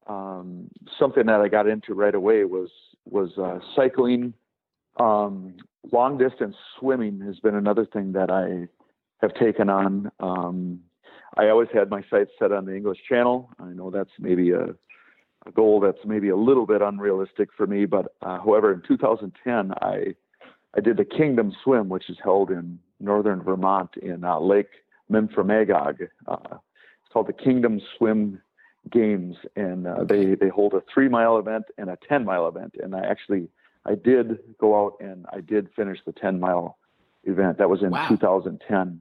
um, something that I got into right away was was uh, cycling. Um, long distance swimming has been another thing that I have taken on. Um, I always had my sights set on the English Channel. I know that's maybe a, a goal that's maybe a little bit unrealistic for me, but uh, however, in 2010, I I did the Kingdom Swim, which is held in northern Vermont in uh, Lake Memphremagog. Uh, it's called the Kingdom Swim Games, and uh, they they hold a three mile event and a ten mile event. And I actually I did go out and I did finish the ten mile event. That was in wow. 2010.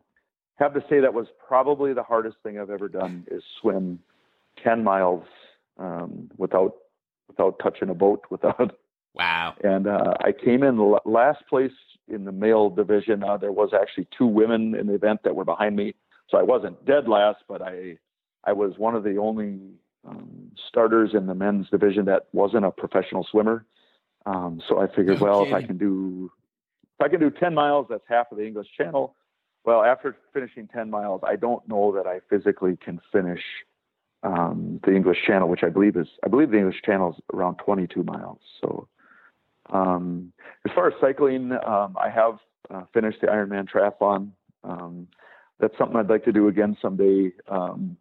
Have to say that was probably the hardest thing I've ever done is swim ten miles um, without without touching a boat without Wow. And uh, I came in last place in the male division. Uh, there was actually two women in the event that were behind me, so I wasn't dead last, but I I was one of the only um, starters in the men's division that wasn't a professional swimmer. Um, so I figured, no well, kidding. if I can do if I can do 10 miles, that's half of the English Channel. Well, after finishing 10 miles, I don't know that I physically can finish um, the English Channel, which I believe is I believe the English Channel is around 22 miles. So um, as far as cycling, um, I have uh, finished the Ironman triathlon. Um, that's something I'd like to do again someday. Um,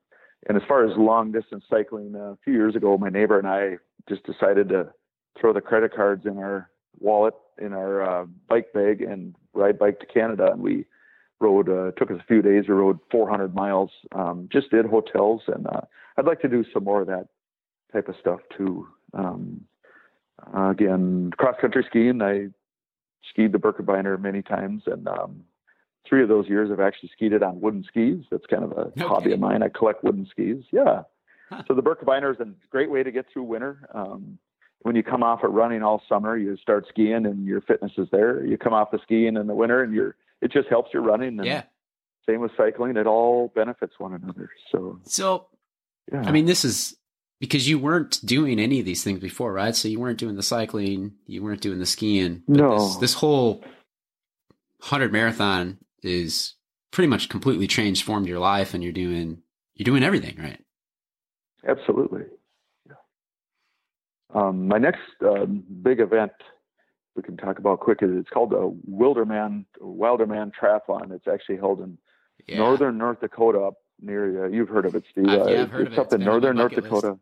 and as far as long distance cycling, uh, a few years ago, my neighbor and I just decided to throw the credit cards in our wallet in our uh, bike bag and ride bike to Canada. And we rode, uh, took us a few days. We rode 400 miles, um, just did hotels. And uh, I'd like to do some more of that type of stuff too. Um, uh, again, cross country skiing, I skied the Birkebeiner many times, and um, three of those years I've actually skied it on wooden skis. That's kind of a okay. hobby of mine. I collect wooden skis. Yeah. Huh. So the Birkebeiner is a great way to get through winter. Um, when you come off of running all summer, you start skiing and your fitness is there. You come off the skiing in the winter and you're, it just helps your running. And yeah. Same with cycling. It all benefits one another. So, so, yeah. I mean, this is because you weren't doing any of these things before, right? So you weren't doing the cycling, you weren't doing the skiing. no. This, this whole hundred marathon is pretty much completely transformed your life, and you're doing you're doing everything, right? Absolutely. Yeah. Um, my next uh, big event we can talk about quick is it's called the Wilderman Wilderman Triathlon. It's actually held in yeah. northern North Dakota, up near uh, you've heard of it, Steve. Uh, yeah, I've heard it's of it. up in northern North Dakota. List.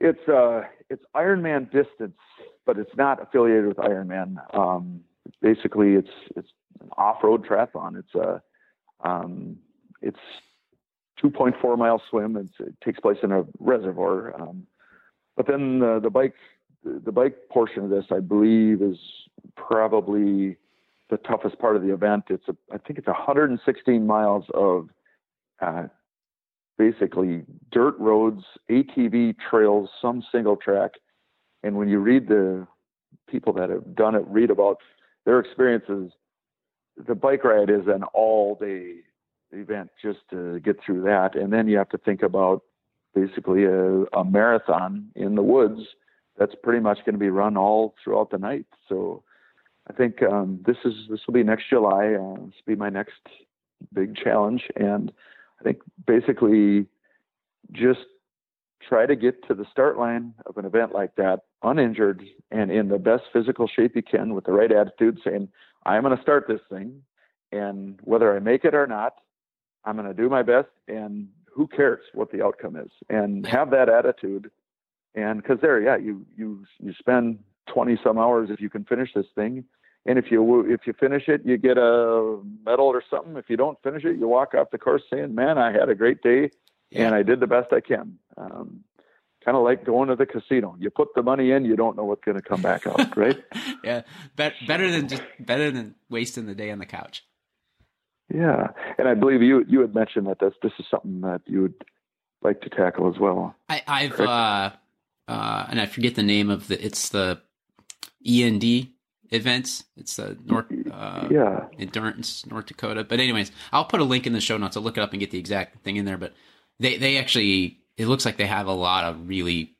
It's uh, it's Ironman distance, but it's not affiliated with Ironman. Um, basically, it's it's an off-road triathlon. It's a um, it's 2.4 mile swim. It's, it takes place in a reservoir. Um, but then the, the bike the, the bike portion of this, I believe, is probably the toughest part of the event. It's a, I think it's 116 miles of uh, basically dirt roads, ATV trails, some single track. And when you read the people that have done it, read about their experiences, the bike ride is an all day event just to get through that. And then you have to think about basically a, a marathon in the woods that's pretty much going to be run all throughout the night. So I think um, this is this will be next July. Uh, this will be my next big challenge, and I think basically just try to get to the start line of an event like that uninjured and in the best physical shape you can with the right attitude, saying, I'm going to start this thing. And whether I make it or not, I'm going to do my best. And who cares what the outcome is? And have that attitude. And because there, yeah, you, you, you spend 20 some hours if you can finish this thing and if you if you finish it, you get a medal or something. If you don't finish it, you walk off the course saying, "Man, I had a great day, yeah. and I did the best I can." Um, kind of like going to the casino. You put the money in, you don't know what's going to come back out, right? yeah, Be- better than just better than wasting the day on the couch. Yeah, and I believe you you had mentioned that this this is something that you would like to tackle as well. I, have uh, uh, and I forget the name of the. It's the END events. It's the North, uh, yeah, endurance, North Dakota. But anyways, I'll put a link in the show notes. I'll look it up and get the exact thing in there. But they, they actually, it looks like they have a lot of really,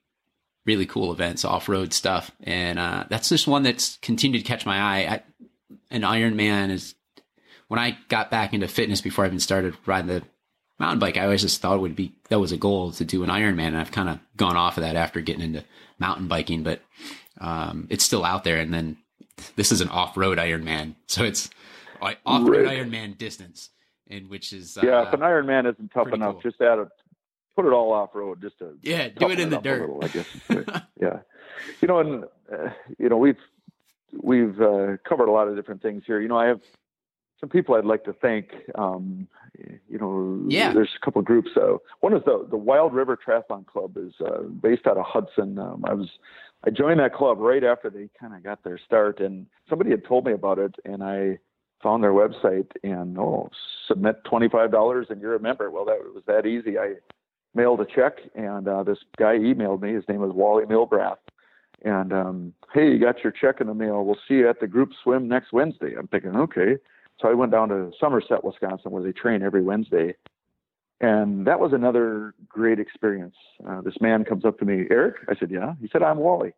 really cool events, off road stuff, and uh, that's just one that's continued to catch my eye. I, an Ironman is when I got back into fitness before I even started riding the mountain bike, I always just thought it would be that was a goal to do an Ironman, and I've kind of gone off of that after getting into mountain biking, but um, it's still out there. And then this is an off-road Ironman, so it's off-road right. Ironman distance, and which is yeah. Uh, if an Ironman isn't tough enough, cool. just add a put it all off-road, just to yeah, do it in it the dirt. Little, I guess. yeah, you know, and uh, you know we've we've uh, covered a lot of different things here. You know, I have some people I'd like to thank. Um, you know, yeah. there's a couple of groups. Uh, one is the the Wild River Triathlon Club is uh, based out of Hudson. Um, I was I joined that club right after they kind of got their start, and somebody had told me about it, and I found their website and oh, submit twenty five dollars and you're a member. Well, that was that easy. I mailed a check, and uh, this guy emailed me. His name was Wally Milbrath, and um, hey, you got your check in the mail. We'll see you at the group swim next Wednesday. I'm thinking, okay. So I went down to Somerset, Wisconsin, where they train every Wednesday. And that was another great experience. Uh, this man comes up to me, Eric. I said, Yeah. He said, I'm Wally.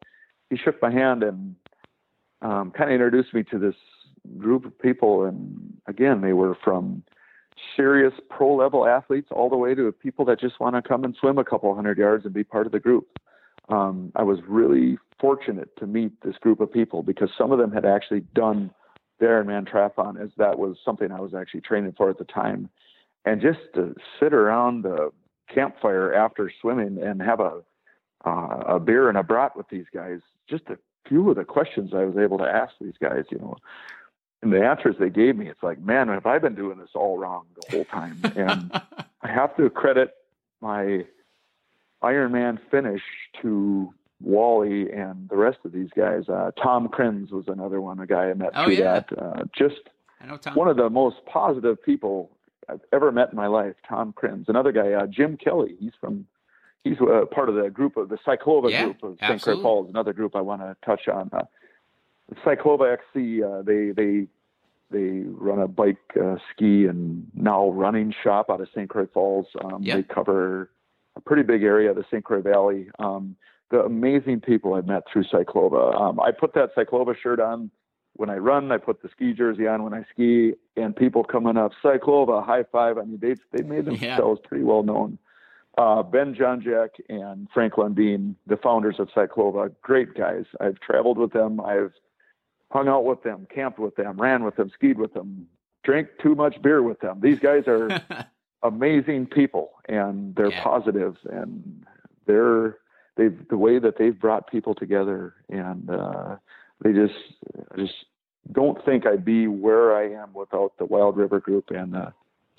He shook my hand and um, kind of introduced me to this group of people. And again, they were from serious pro level athletes all the way to people that just want to come and swim a couple hundred yards and be part of the group. Um, I was really fortunate to meet this group of people because some of them had actually done the Ironman triathlon as that was something I was actually training for at the time. And just to sit around the campfire after swimming and have a uh, a beer and a brat with these guys, just a few of the questions I was able to ask these guys, you know, and the answers they gave me, it's like, man, have I been doing this all wrong the whole time? And I have to credit my Ironman finish to Wally and the rest of these guys. Uh, Tom Krenz was another one, a guy I met oh, through yeah. that. Uh, just one of the most positive people I've ever met in my life. Tom Kriens. Another guy, uh, Jim Kelly. He's from. He's uh, part of the group of the Cyclova yeah, group of St. Croix Falls. Another group I want to touch on. Uh, Cyclova XC. Uh, they they they run a bike, uh, ski, and now running shop out of St. Croix Falls. Um, yep. They cover a pretty big area of the St. Croix Valley. Um, the amazing people I've met through Cyclova. Um, I put that Cyclova shirt on when I run. I put the ski jersey on when I ski, and people coming up, Cyclova, high five. I mean, they've, they made themselves yeah. pretty well known. Uh, ben Jack and Frank Lundeen, the founders of Cyclova, great guys. I've traveled with them. I've hung out with them, camped with them, ran with them, skied with them, drank too much beer with them. These guys are amazing people, and they're yeah. positive, and they're they've the way that they've brought people together, and uh, they just just don't think I'd be where I am without the Wild River Group and the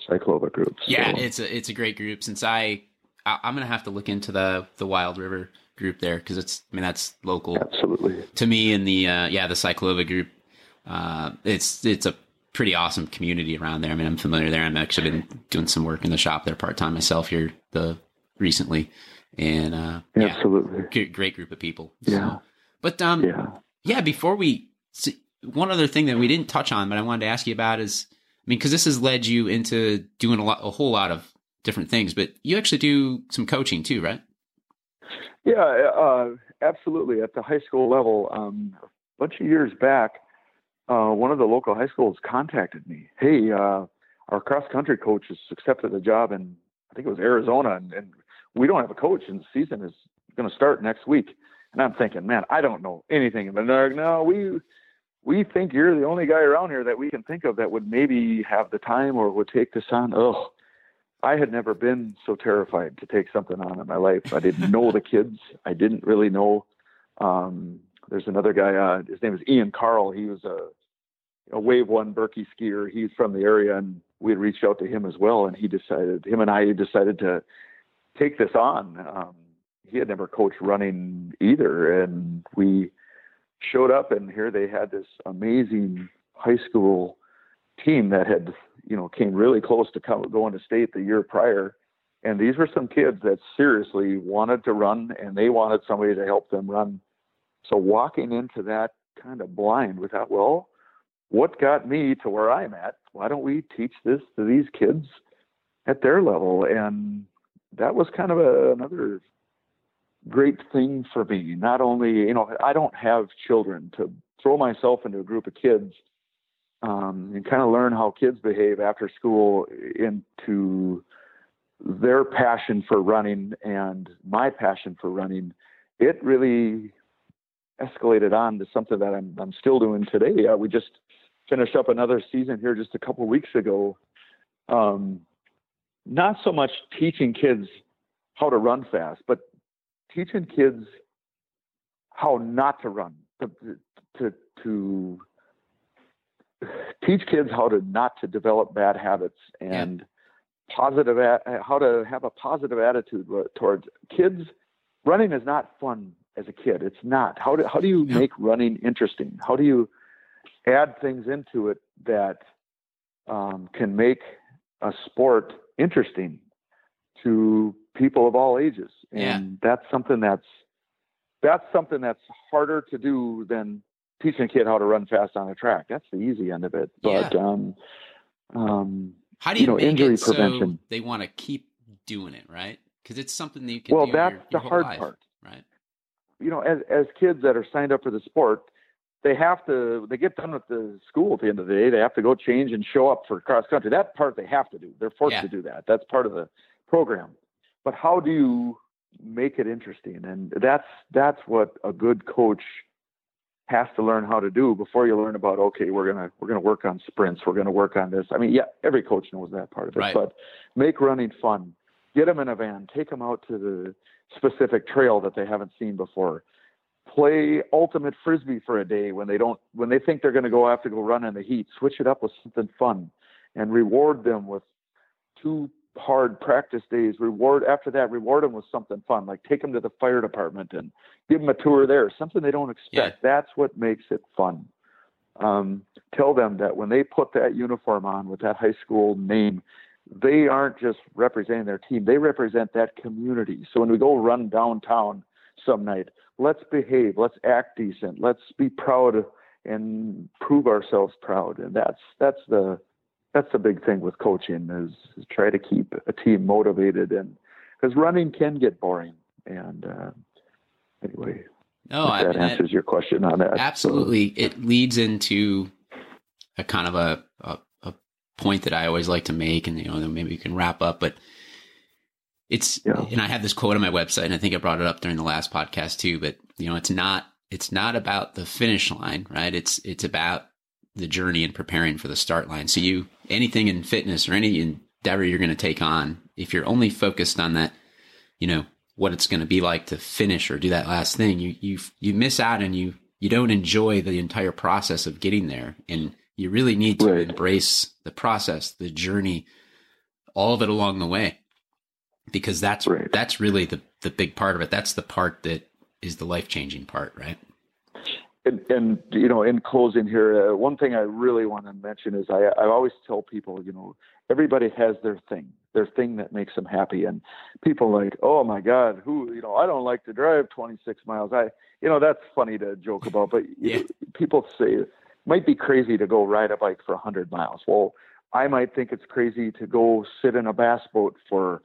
Cyclova Group. So. Yeah, it's a it's a great group. Since I, I am gonna have to look into the the Wild River group there because it's I mean that's local absolutely to me and the uh, yeah the Cyclova group. Uh, it's it's a pretty awesome community around there. I mean, I'm familiar there. I'm actually been doing some work in the shop there part time myself here the recently, and uh, absolutely yeah, great group of people. Yeah, so, but um, yeah, yeah. Before we, one other thing that we didn't touch on, but I wanted to ask you about is, I mean, because this has led you into doing a lot, a whole lot of different things, but you actually do some coaching too, right? Yeah, uh, absolutely. At the high school level, um, a bunch of years back, uh, one of the local high schools contacted me. Hey, uh, our cross country coach has accepted a job in, I think it was Arizona, and, and we don't have a coach, and the season is going to start next week. And I'm thinking, man, I don't know anything. But they're like, no, we we think you're the only guy around here that we can think of that would maybe have the time or would take this on. Oh, I had never been so terrified to take something on in my life. I didn't know the kids. I didn't really know. Um, there's another guy. Uh, his name is Ian Carl. He was a, a Wave One Birkie skier. He's from the area, and we had reached out to him as well. And he decided, him and I decided to take this on. Um, he had never coached running either, and we showed up, and here they had this amazing high school team that had, you know, came really close to come, going to state the year prior. And these were some kids that seriously wanted to run, and they wanted somebody to help them run. So walking into that kind of blind without, well, what got me to where I'm at? Why don't we teach this to these kids at their level? And that was kind of a, another great thing for me. Not only, you know, I don't have children to throw myself into a group of kids um, and kind of learn how kids behave after school into their passion for running and my passion for running, it really escalated on to something that I'm I'm still doing today. Uh, we just finished up another season here just a couple weeks ago. Um, not so much teaching kids how to run fast, but teaching kids how not to run, to, to, to teach kids how to not to develop bad habits and yeah. positive, how to have a positive attitude towards kids. Running is not fun as a kid. It's not. How do, how do you make running interesting? How do you add things into it that um, can make a sport interesting to people of all ages? And yeah. that's something that's that's something that's harder to do than teaching a kid how to run fast on a track. That's the easy end of it. But yeah. um, um, how do you, you know injury prevention? So they want to keep doing it, right? Because it's something that you can. Well, that's your, the hard life, part, right? You know, as as kids that are signed up for the sport, they have to. They get done with the school at the end of the day. They have to go change and show up for cross country. That part they have to do. They're forced yeah. to do that. That's part of the program. But how do you make it interesting? And that's that's what a good coach has to learn how to do before you learn about okay we're gonna we're gonna work on sprints we're gonna work on this i mean yeah every coach knows that part of it right. but make running fun get them in a van take them out to the specific trail that they haven't seen before play ultimate frisbee for a day when they don't when they think they're going to go have to go run in the heat switch it up with something fun and reward them with two hard practice days. Reward after that reward them with something fun like take them to the fire department and give them a tour there something they don't expect. Yeah. that's what makes it fun. Um, tell them that when they put that uniform on with that high school name they aren't just representing their team they represent that community. So when we go run downtown some night let's behave let's act decent let's be proud and prove ourselves proud. And that's that's the that's the big thing with coaching is, is try to keep a team motivated and because running can get boring and uh, anyway no that I mean, answers your question on that absolutely so. it leads into a kind of a, a, a point that i always like to make and you know maybe you can wrap up but it's yeah. and i have this quote on my website and i think i brought it up during the last podcast too but you know it's not it's not about the finish line right it's it's about the journey and preparing for the start line. So you anything in fitness or any endeavor you're going to take on, if you're only focused on that, you know, what it's going to be like to finish or do that last thing, you you you miss out and you you don't enjoy the entire process of getting there. And you really need to right. embrace the process, the journey, all of it along the way. Because that's right. that's really the the big part of it. That's the part that is the life changing part, right? And, and, you know, in closing here, uh, one thing I really want to mention is I, I always tell people, you know, everybody has their thing, their thing that makes them happy. And people like, oh my God, who, you know, I don't like to drive 26 miles. I, you know, that's funny to joke about, but yeah. people say it might be crazy to go ride a bike for 100 miles. Well, I might think it's crazy to go sit in a bass boat for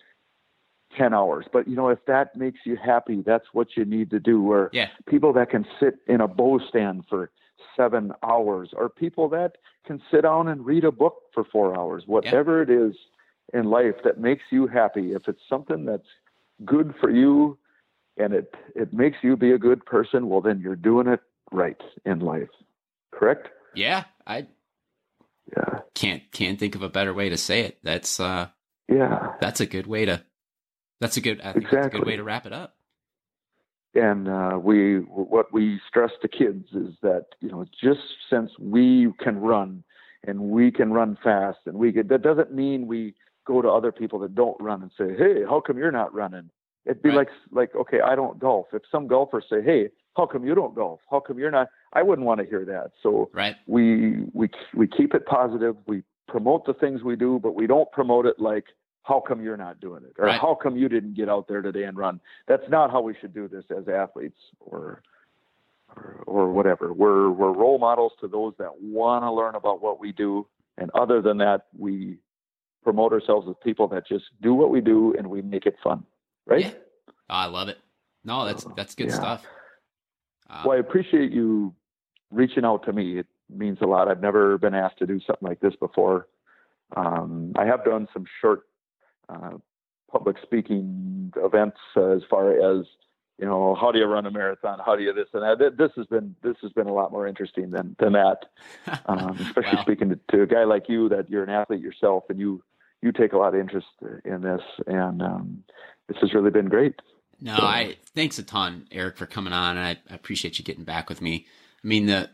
10 hours. But you know, if that makes you happy, that's what you need to do. Or yeah. people that can sit in a bow stand for seven hours, or people that can sit down and read a book for four hours, whatever yeah. it is in life that makes you happy. If it's something that's good for you and it, it makes you be a good person, well, then you're doing it right in life. Correct? Yeah. I yeah. can't, can't think of a better way to say it. That's, uh, yeah, that's a good way to that's a good. I think exactly. that's a good way to wrap it up. And uh, we, what we stress to kids is that you know, just since we can run and we can run fast, and we get that doesn't mean we go to other people that don't run and say, "Hey, how come you're not running?" It'd be right. like like okay, I don't golf. If some golfers say, "Hey, how come you don't golf? How come you're not?" I wouldn't want to hear that. So right. we we we keep it positive. We promote the things we do, but we don't promote it like how come you're not doing it? Or right. how come you didn't get out there today and run? That's not how we should do this as athletes or or, or whatever. We're we're role models to those that want to learn about what we do. And other than that we promote ourselves as people that just do what we do and we make it fun. Right? Yeah. oh, i love it. No that's that's good yeah. stuff. Um, well i appreciate you reaching out to me. It means a lot. I've never been asked to do something like this before. Um, I have done some short uh, public speaking events as far as you know how do you run a marathon? How do you this and that? This has been this has been a lot more interesting than than that. Um, especially wow. speaking to, to, a guy like you that you're an athlete yourself and you you take a lot of interest in this. And um, this has really been great. No so, i thanks a ton eric for coming on and I, I appreciate you getting back with me. I mean the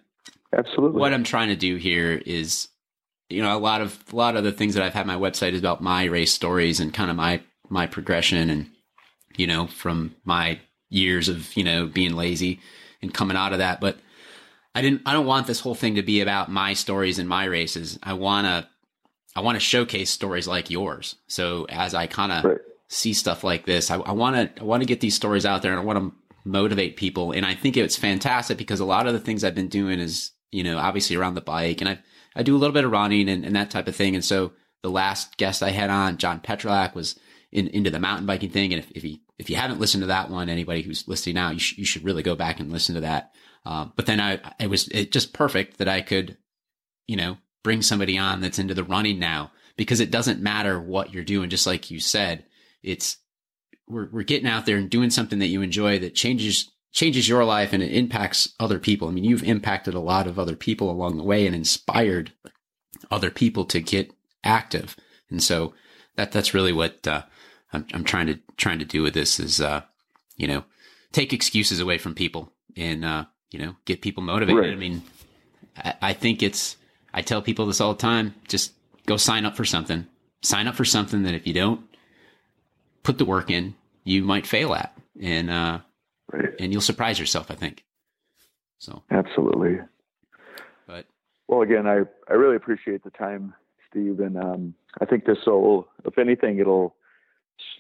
absolutely. what i'm trying to do here is you know a lot of a lot of the things that i've had my website is about my race stories and kind of my my progression and you know from my years of you know being lazy and coming out of that. But i didn't i don't want this whole thing to be about my stories and my races. I want to i want to showcase stories like yours. So as i kind of right. see stuff like this i want to i want to get these stories out there and i want to motivate people. And i think it's fantastic because a lot of the things i've been doing is you know obviously around the bike and i i do a little bit of running and, and that type of thing and so the last guest i had on john petrolak was in, into the mountain biking thing. And if, if you, if you haven't listened to that one, anybody who's listening now, you, sh- you should really go back and listen to that. Um, but then I, it was it just perfect that I could, you know, bring somebody on that's into the running now because it doesn't matter what you're doing. Just like you said, it's, we're, we're getting out there and doing something that you enjoy that changes, changes your life and it impacts other people. I mean, you've impacted a lot of other people along the way and inspired other people to get active. And so that, that's really what, uh, I'm, I'm trying to trying to do with this is uh, you know take excuses away from people and uh, you know get people motivated. Right. I mean, I, I think it's I tell people this all the time. Just go sign up for something. Sign up for something that if you don't put the work in, you might fail at, and uh, right. and you'll surprise yourself. I think. So absolutely. But well, again, I I really appreciate the time, Steve, and um, I think this will, if anything, it'll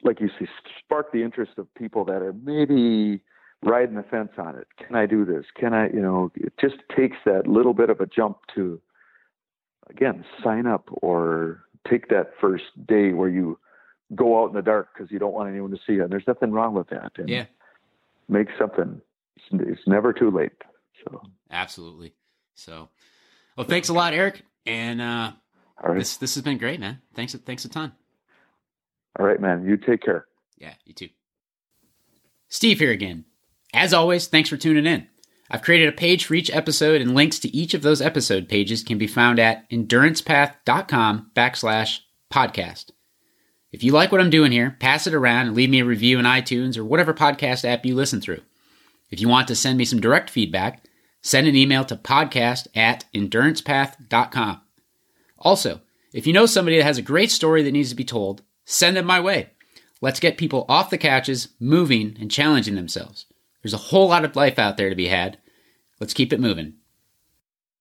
like you see, spark the interest of people that are maybe riding the fence on it. Can I do this? Can I, you know, it just takes that little bit of a jump to, again, sign up or take that first day where you go out in the dark because you don't want anyone to see you. And there's nothing wrong with that. And yeah. Make something. It's, never too late. So absolutely. So, well, thanks a lot, Eric. And, uh, All right. this, this has been great, man. Thanks. Thanks a ton. All right, man. You take care. Yeah, you too. Steve here again. As always, thanks for tuning in. I've created a page for each episode, and links to each of those episode pages can be found at endurancepath.com backslash podcast. If you like what I'm doing here, pass it around and leave me a review in iTunes or whatever podcast app you listen through. If you want to send me some direct feedback, send an email to podcast at endurancepath.com. Also, if you know somebody that has a great story that needs to be told, Send them my way. Let's get people off the couches, moving, and challenging themselves. There's a whole lot of life out there to be had. Let's keep it moving.